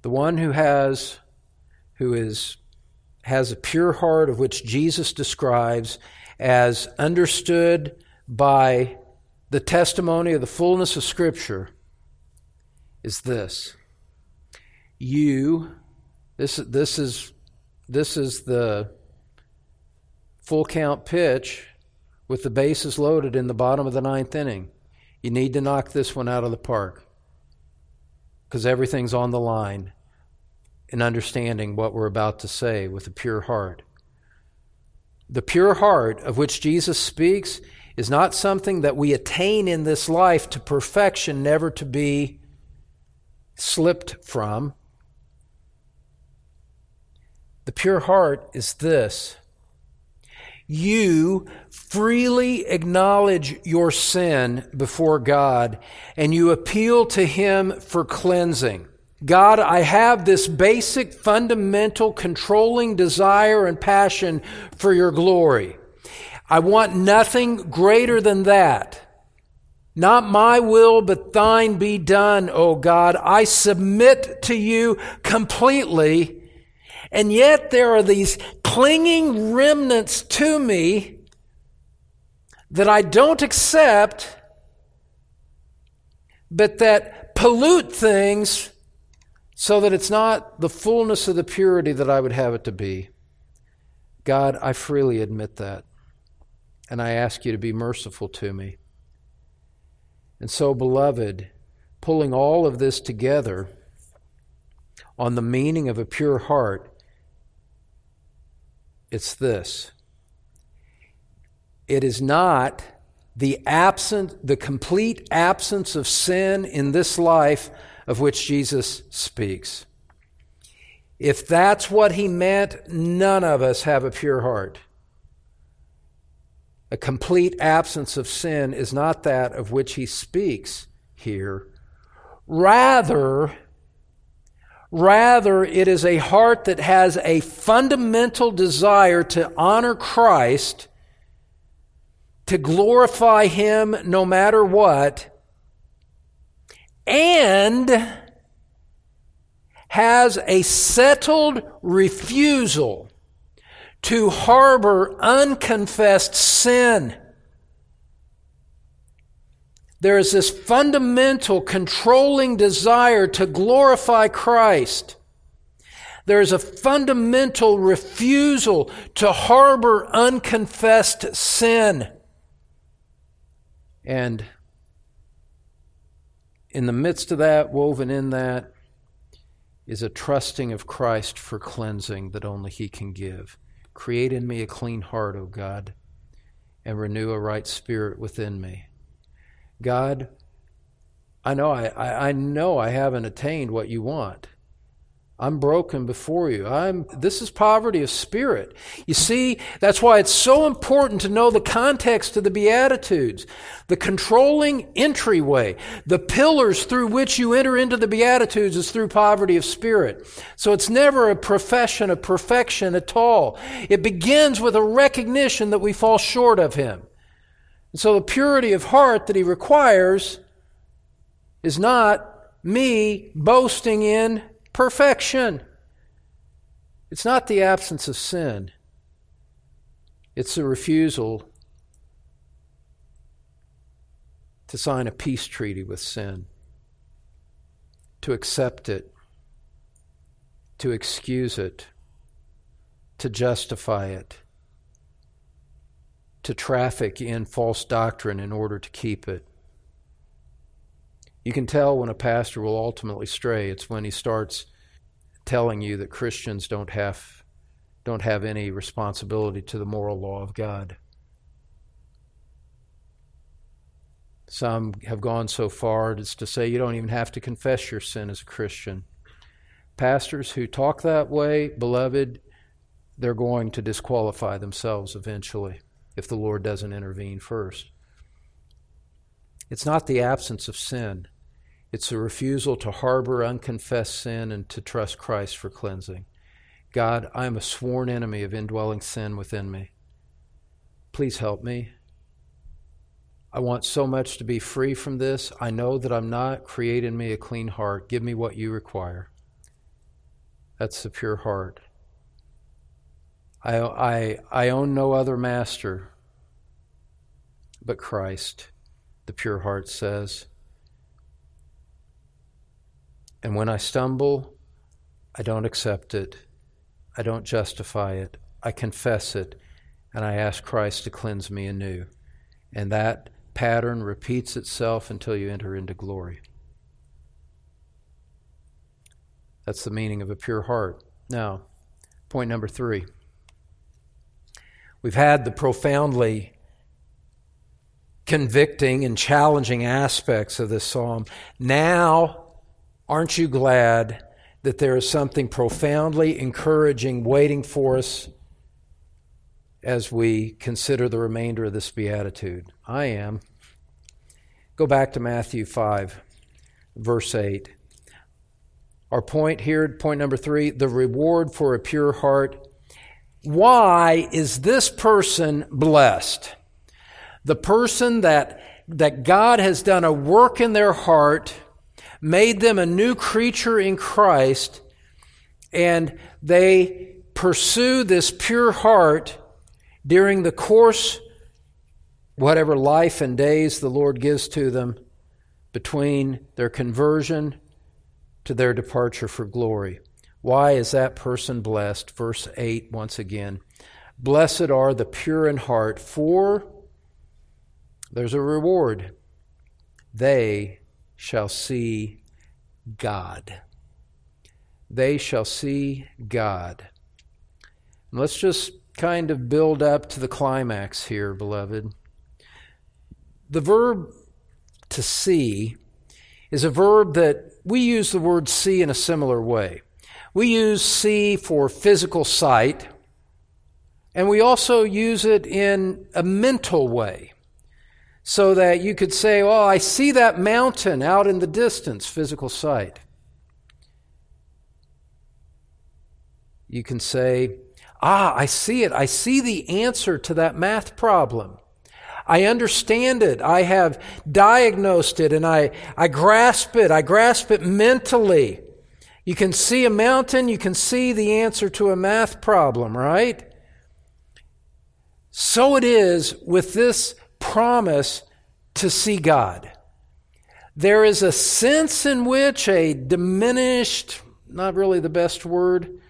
The one who has who is has a pure heart of which Jesus describes as understood by the testimony of the fullness of Scripture is this. You, this, this, is, this is the full count pitch with the bases loaded in the bottom of the ninth inning. You need to knock this one out of the park. because everything's on the line in understanding what we're about to say with a pure heart. The pure heart of which Jesus speaks is not something that we attain in this life to perfection, never to be slipped from. The pure heart is this you freely acknowledge your sin before God and you appeal to Him for cleansing. God, I have this basic, fundamental, controlling desire and passion for your glory. I want nothing greater than that. Not my will, but thine be done, O God. I submit to you completely. And yet there are these clinging remnants to me that I don't accept, but that pollute things so that it's not the fullness of the purity that I would have it to be. God, I freely admit that. And I ask you to be merciful to me. And so, beloved, pulling all of this together on the meaning of a pure heart, it's this. It is not the absent, the complete absence of sin in this life of which Jesus speaks. If that's what he meant, none of us have a pure heart. A complete absence of sin is not that of which he speaks here. Rather, rather it is a heart that has a fundamental desire to honor Christ, to glorify him no matter what, and has a settled refusal to harbor unconfessed sin. There is this fundamental controlling desire to glorify Christ. There is a fundamental refusal to harbor unconfessed sin. And in the midst of that, woven in that, is a trusting of Christ for cleansing that only He can give. Create in me a clean heart, O God, and renew a right spirit within me. God, I know I, I, know I haven't attained what you want. I'm broken before you. I'm, this is poverty of spirit. You see, that's why it's so important to know the context of the Beatitudes. The controlling entryway, the pillars through which you enter into the Beatitudes is through poverty of spirit. So it's never a profession of perfection at all. It begins with a recognition that we fall short of Him. And so the purity of heart that He requires is not me boasting in perfection. It's not the absence of sin, it's the refusal to sign a peace treaty with sin, to accept it, to excuse it, to justify it, to traffic in false doctrine in order to keep it. You can tell when a pastor will ultimately stray. It's when he starts telling you that Christians don't have don't have any responsibility to the moral law of God. Some have gone so far as to say you don't even have to confess your sin as a Christian. Pastors who talk that way, beloved, they're going to disqualify themselves eventually if the Lord doesn't intervene first. It's not the absence of sin. It's a refusal to harbor unconfessed sin and to trust Christ for cleansing. God, I am a sworn enemy of indwelling sin within me. Please help me. I want so much to be free from this. I know that I'm not. Create in me a clean heart. Give me what you require. That's the pure heart. I, I, I own no other master but Christ, the pure heart says. And when I stumble, I don't accept it. I don't justify it. I confess it. And I ask Christ to cleanse me anew. And that pattern repeats itself until you enter into glory. That's the meaning of a pure heart. Now, point number three. We've had the profoundly convicting and challenging aspects of this psalm. Now, aren't you glad that there is something profoundly encouraging waiting for us as we consider the remainder of this beatitude? I am. Go back to Matthew 5, verse 8. Our point here, point number three, the reward for a pure heart. Why is this person blessed? the person that, that God has done a work in their heart, made them a new creature in Christ, and they pursue this pure heart during the course, whatever life and days the Lord gives to them, between their conversion to their departure for glory. Why is that person blessed? Verse 8, once again. Blessed are the pure in heart, for there's a reward. They shall see God. They shall see God. let's just kind of build up to the climax here, beloved. The verb to see is a verb that we use the word see in a similar way. We use see for physical sight, and we also use it in a mental way so that you could say, Well, I see that mountain out in the distance, physical sight. You can say, Ah, I see it. I see the answer to that math problem. I understand it. I have diagnosed it and I, I grasp it. I grasp it mentally. You can see a mountain, you can see the answer to a math problem, right? So it is with this promise to see God. There is a sense in which a diminished, not really the best word,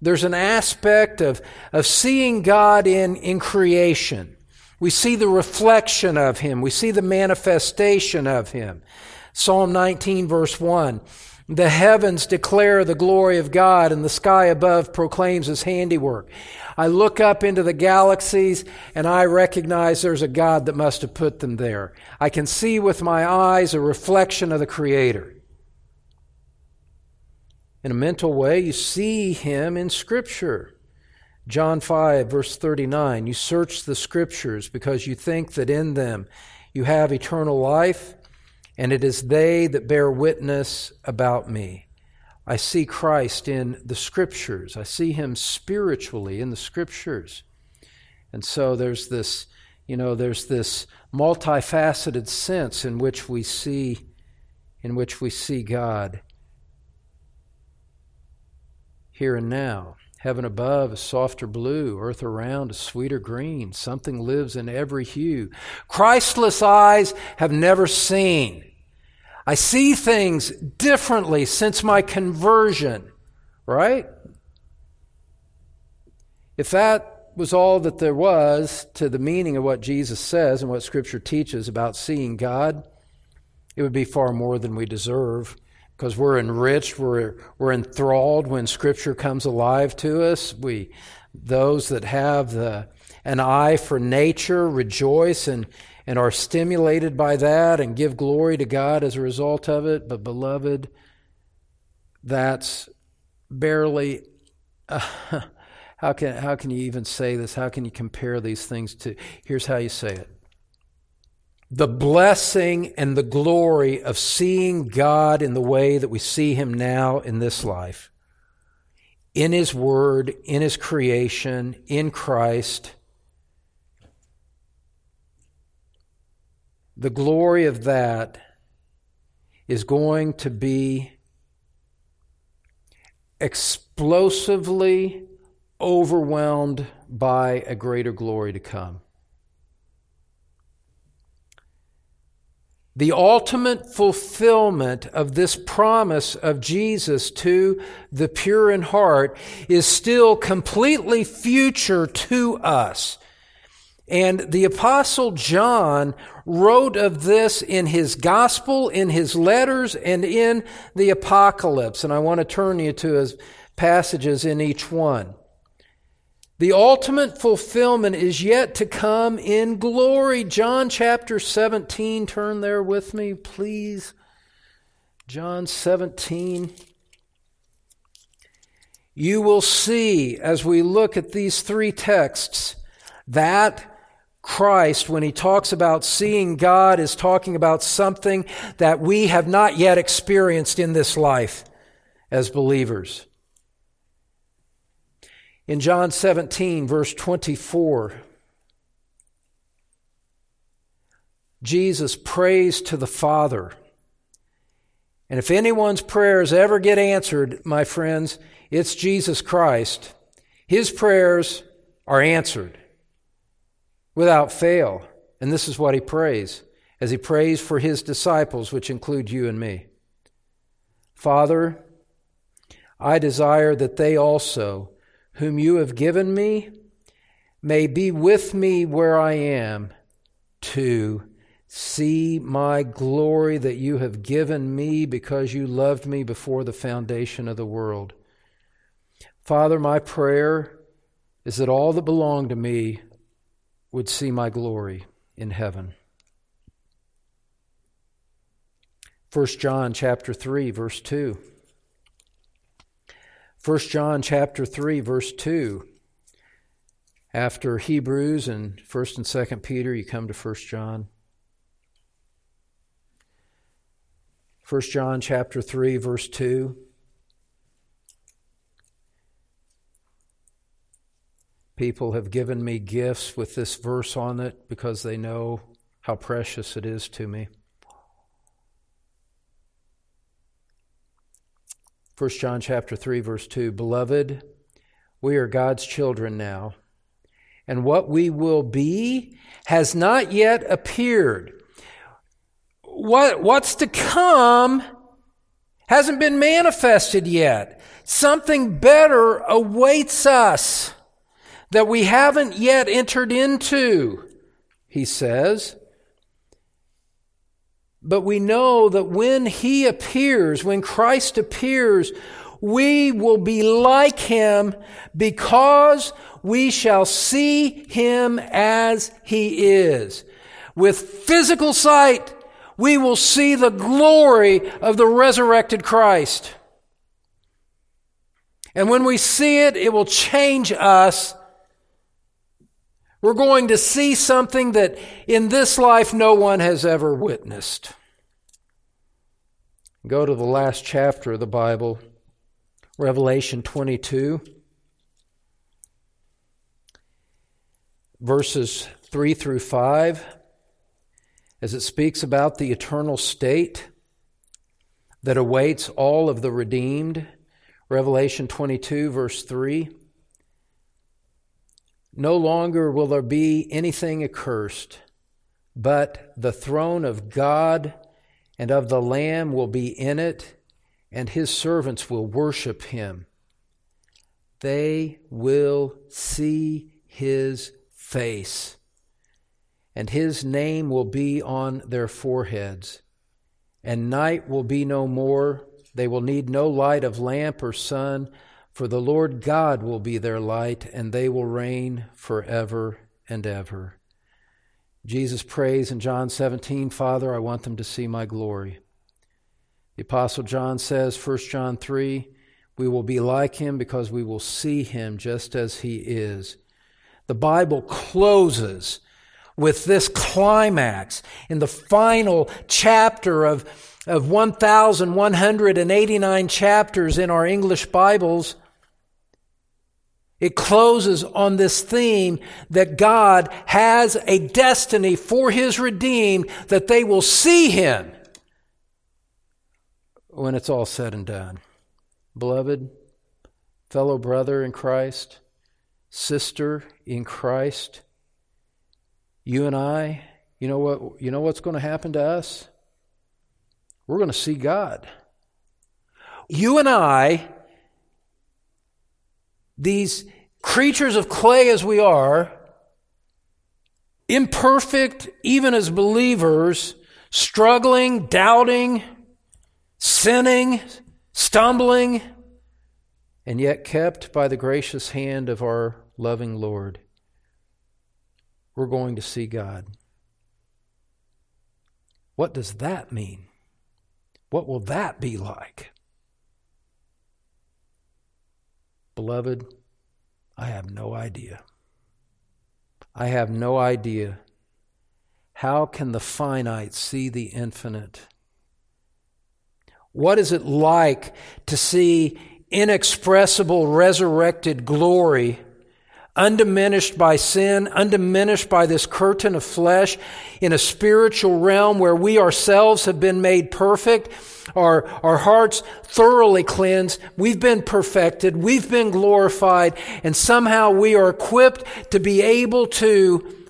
there's an aspect of, of seeing God in, in creation. We see the reflection of Him. We see the manifestation of Him. Psalm 19, verse 1. The heavens declare the glory of God, and the sky above proclaims His handiwork. I look up into the galaxies and I recognize there's a God that must have put them there. I can see with my eyes a reflection of the Creator. In a mental way, you see Him in Scripture. John 5, verse 39 You search the Scriptures because you think that in them you have eternal life, and it is they that bear witness about me. I see Christ in the scriptures. I see him spiritually in the scriptures. And so there's this, you know, there's this multifaceted sense in which we see in which we see God here and now. Heaven above is softer blue, earth around is sweeter green. Something lives in every hue. Christless eyes have never seen I see things differently since my conversion, right? If that was all that there was to the meaning of what Jesus says and what Scripture teaches about seeing God, it would be far more than we deserve because we're enriched, we're, we're enthralled when Scripture comes alive to us. We, those that have the, an eye for nature rejoice and and are stimulated by that and give glory to God as a result of it. But, beloved, that's barely. Uh, how, can, how can you even say this? How can you compare these things to? Here's how you say it the blessing and the glory of seeing God in the way that we see Him now in this life, in His Word, in His creation, in Christ, the glory of that is going to be explosively overwhelmed by a greater glory to come. The ultimate fulfillment of this promise of Jesus to the pure in heart is still completely future to us. And the Apostle John wrote of this in his gospel, in his letters, and in the Apocalypse. And I want to turn you to his passages in each one. The ultimate fulfillment is yet to come in glory. John chapter 17, turn there with me, please. John 17. You will see as we look at these three texts that Christ, when he talks about seeing God, is talking about something that we have not yet experienced in this life as believers. In John 17, verse 24, Jesus prays to the Father. And if anyone's prayers ever get answered, my friends, it's Jesus Christ. His prayers are answered without fail. And this is what he prays as he prays for his disciples, which include you and me. Father, I desire that they also, whom you have given me, may be with me where I am to see my glory that you have given me because you loved me before the foundation of the world. Father, my prayer is that all that belong to me would see my glory in heaven. 1 John chapter 3 verse 2. 1 John chapter 3 verse 2. After Hebrews and 1st and 2nd Peter, you come to 1 John. 1 John chapter 3 verse 2. People have given me gifts with this verse on it because they know how precious it is to me. 1 John chapter 3 verse 2 Beloved, we are God's children now, and what we will be has not yet appeared. What, what's to come hasn't been manifested yet. Something better awaits us that we haven't yet entered into, he says. But we know that when he appears, when Christ appears, we will be like him because we shall see him as he is. With physical sight, we will see the glory of the resurrected Christ. And when we see it, it will change us we're going to see something that in this life no one has ever witnessed. Go to the last chapter of the Bible, Revelation 22, verses 3 through 5, as it speaks about the eternal state that awaits all of the redeemed. Revelation 22, verse 3. No longer will there be anything accursed, but the throne of God and of the Lamb will be in it, and his servants will worship him. They will see his face, and his name will be on their foreheads. And night will be no more. They will need no light of lamp or sun for the Lord God will be their light, and they will reign forever and ever. Jesus prays in John 17, Father, I want them to see my glory. The Apostle John says, 1 John 3, we will be like him because we will see him just as he is. The Bible closes with this climax in the final chapter of, of 1,189 chapters in our English Bibles it closes on this theme that God has a destiny for His redeemed that they will see Him when it's all said and done. Beloved, fellow brother in Christ, sister in Christ, you and I, you know what you know what's going to happen to us? We're going to see God. You and I these creatures of clay as we are, imperfect, even as believers, struggling, doubting, sinning, stumbling, and yet kept by the gracious hand of our loving Lord, we're going to see God. What does that mean? What will that be like? Beloved, I have no idea. I have no idea. How can the finite see the infinite? What is it like to see inexpressible resurrected glory undiminished by sin, undiminished by this curtain of flesh, in a spiritual realm where we ourselves have been made perfect, our, our hearts thoroughly cleansed, we've been perfected, we've been glorified, and somehow we are equipped to be able to,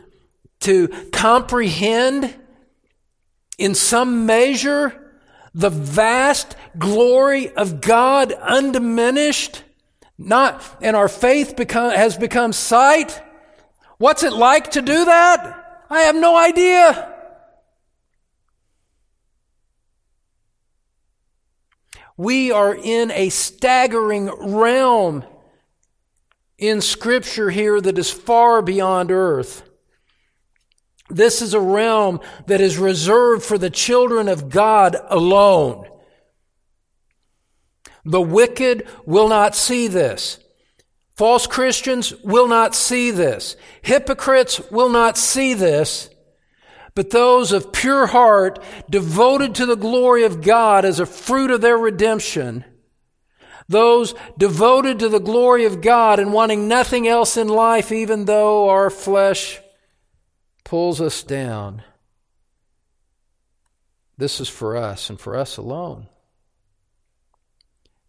to comprehend in some measure the vast glory of God undiminished not, and our faith become, has become sight. What's it like to do that? I have no idea. We are in a staggering realm in Scripture here that is far beyond earth. This is a realm that is reserved for the children of God alone. The wicked will not see this. False Christians will not see this. Hypocrites will not see this. But those of pure heart, devoted to the glory of God as a fruit of their redemption, those devoted to the glory of God and wanting nothing else in life, even though our flesh pulls us down. This is for us and for us alone.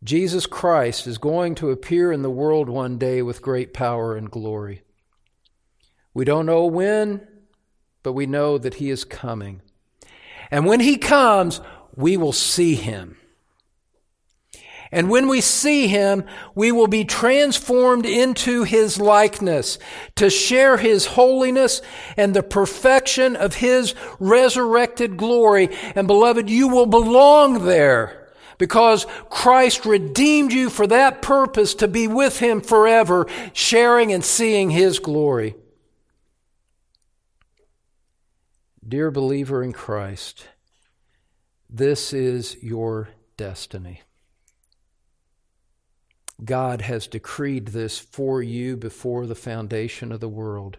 Jesus Christ is going to appear in the world one day with great power and glory. We don't know when, but we know that he is coming. And when he comes, we will see him. And when we see him, we will be transformed into his likeness to share his holiness and the perfection of his resurrected glory. And beloved, you will belong there because Christ redeemed you for that purpose to be with Him forever, sharing and seeing His glory. Dear believer in Christ, this is your destiny. God has decreed this for you before the foundation of the world.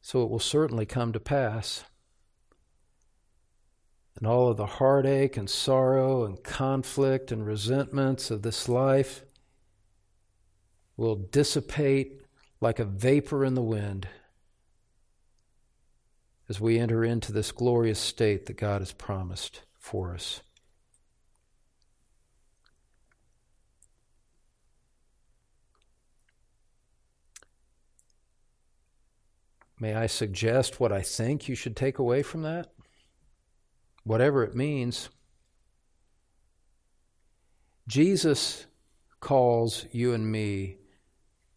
So it will certainly come to pass and all of the heartache and sorrow and conflict and resentments of this life will dissipate like a vapor in the wind as we enter into this glorious state that God has promised for us. May I suggest what I think you should take away from that? Whatever it means. Jesus calls you and me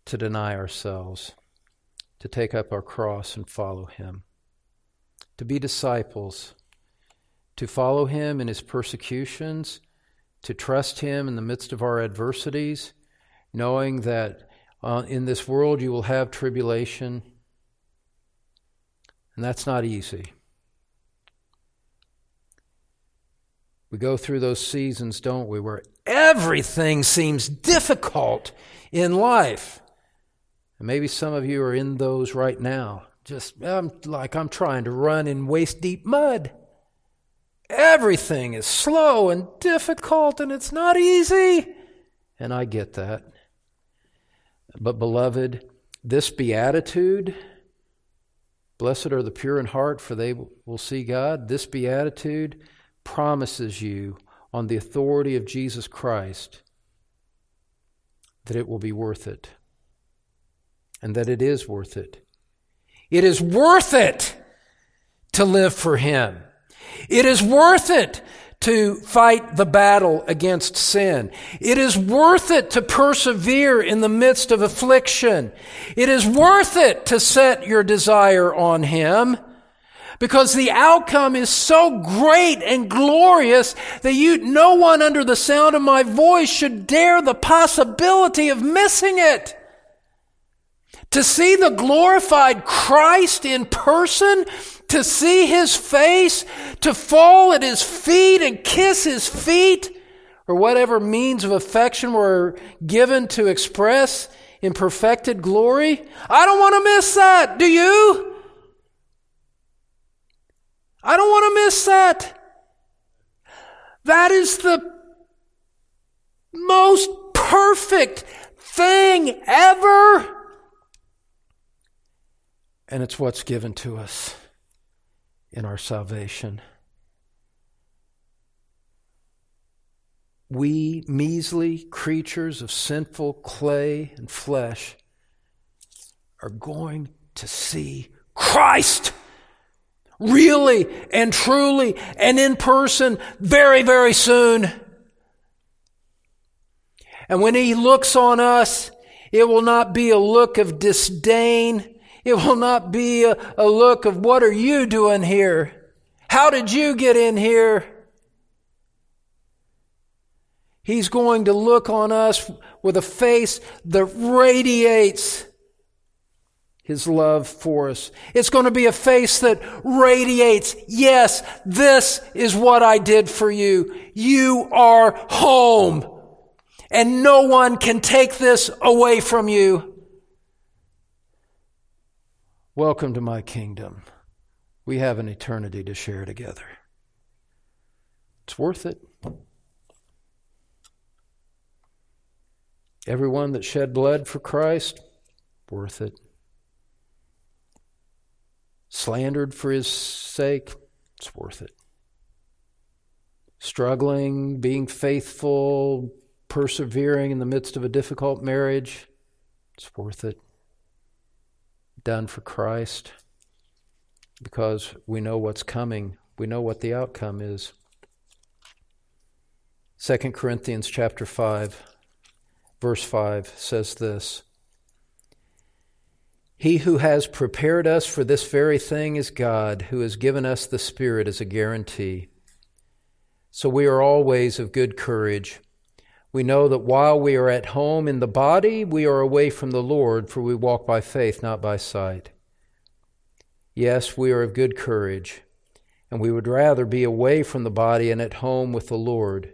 to deny ourselves, to take up our cross and follow him, to be disciples, to follow him in his persecutions, to trust him in the midst of our adversities, knowing that uh, in this world you will have tribulation. And that's not easy. We go through those seasons, don't we, where everything seems difficult in life. And maybe some of you are in those right now. Just I'm, like I'm trying to run in waist deep mud. Everything is slow and difficult and it's not easy. And I get that. But, beloved, this beatitude, blessed are the pure in heart, for they will see God, this beatitude promises you on the authority of Jesus Christ that it will be worth it and that it is worth it. It is worth it to live for Him. It is worth it to fight the battle against sin. It is worth it to persevere in the midst of affliction. It is worth it to set your desire on Him because the outcome is so great and glorious that you, no one under the sound of my voice should dare the possibility of missing it. To see the glorified Christ in person, to see his face, to fall at his feet and kiss his feet, or whatever means of affection were given to express in perfected glory. I don't want to miss that. Do you? I don't want to miss that. That is the most perfect thing ever. And it's what's given to us in our salvation. We, measly creatures of sinful clay and flesh, are going to see Christ really and truly and in person very, very soon. And when He looks on us, it will not be a look of disdain it will not be a, a look of what are you doing here? How did you get in here? He's going to look on us with a face that radiates his love for us. It's going to be a face that radiates, yes, this is what I did for you. You are home. And no one can take this away from you. Welcome to my kingdom. We have an eternity to share together. It's worth it. Everyone that shed blood for Christ, worth it. Slandered for his sake, it's worth it. Struggling, being faithful, persevering in the midst of a difficult marriage, it's worth it done for Christ because we know what's coming. We know what the outcome is. 2 Corinthians chapter 5 verse 5 says this He who has prepared us for this very thing is God, who has given us the Spirit as a guarantee. So we are always of good courage. We know that while we are at home in the body, we are away from the Lord, for we walk by faith, not by sight. Yes, we are of good courage, and we would rather be away from the body and at home with the Lord.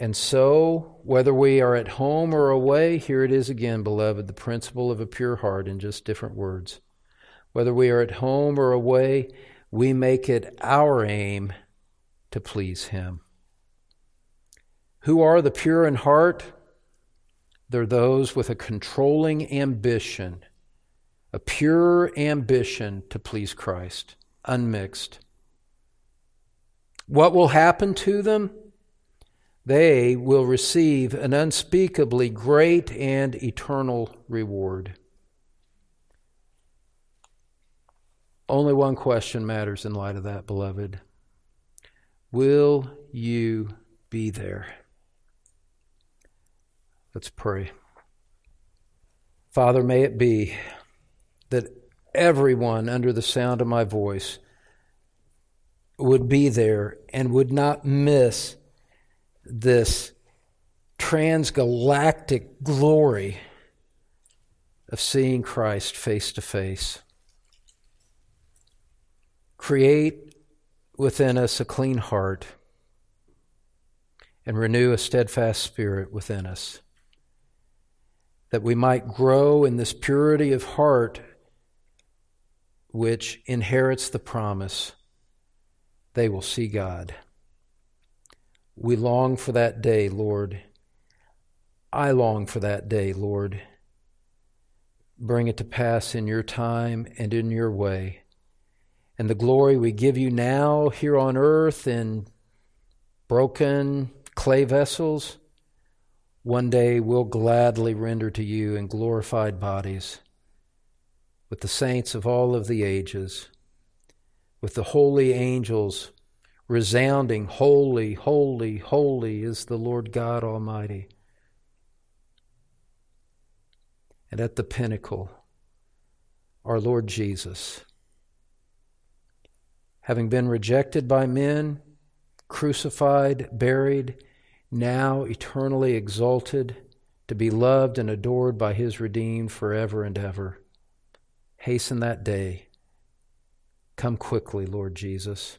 And so, whether we are at home or away, here it is again, beloved, the principle of a pure heart in just different words. Whether we are at home or away, we make it our aim to please Him. Who are the pure in heart? They're those with a controlling ambition, a pure ambition to please Christ, unmixed. What will happen to them? They will receive an unspeakably great and eternal reward. Only one question matters in light of that, beloved. Will you be there? Let's pray. Father, may it be that everyone under the sound of my voice would be there and would not miss this transgalactic glory of seeing Christ face to face. Create within us a clean heart and renew a steadfast spirit within us that we might grow in this purity of heart which inherits the promise they will see God. We long for that day, Lord. I long for that day, Lord. Bring it to pass in your time and in your way. And the glory we give you now here on earth in broken clay vessels one day we'll gladly render to you in glorified bodies with the saints of all of the ages, with the holy angels resounding, Holy, holy, holy is the Lord God Almighty. And at the pinnacle, our Lord Jesus, having been rejected by men, crucified, buried, now eternally exalted, to be loved and adored by his redeemed forever and ever. Hasten that day. Come quickly, Lord Jesus.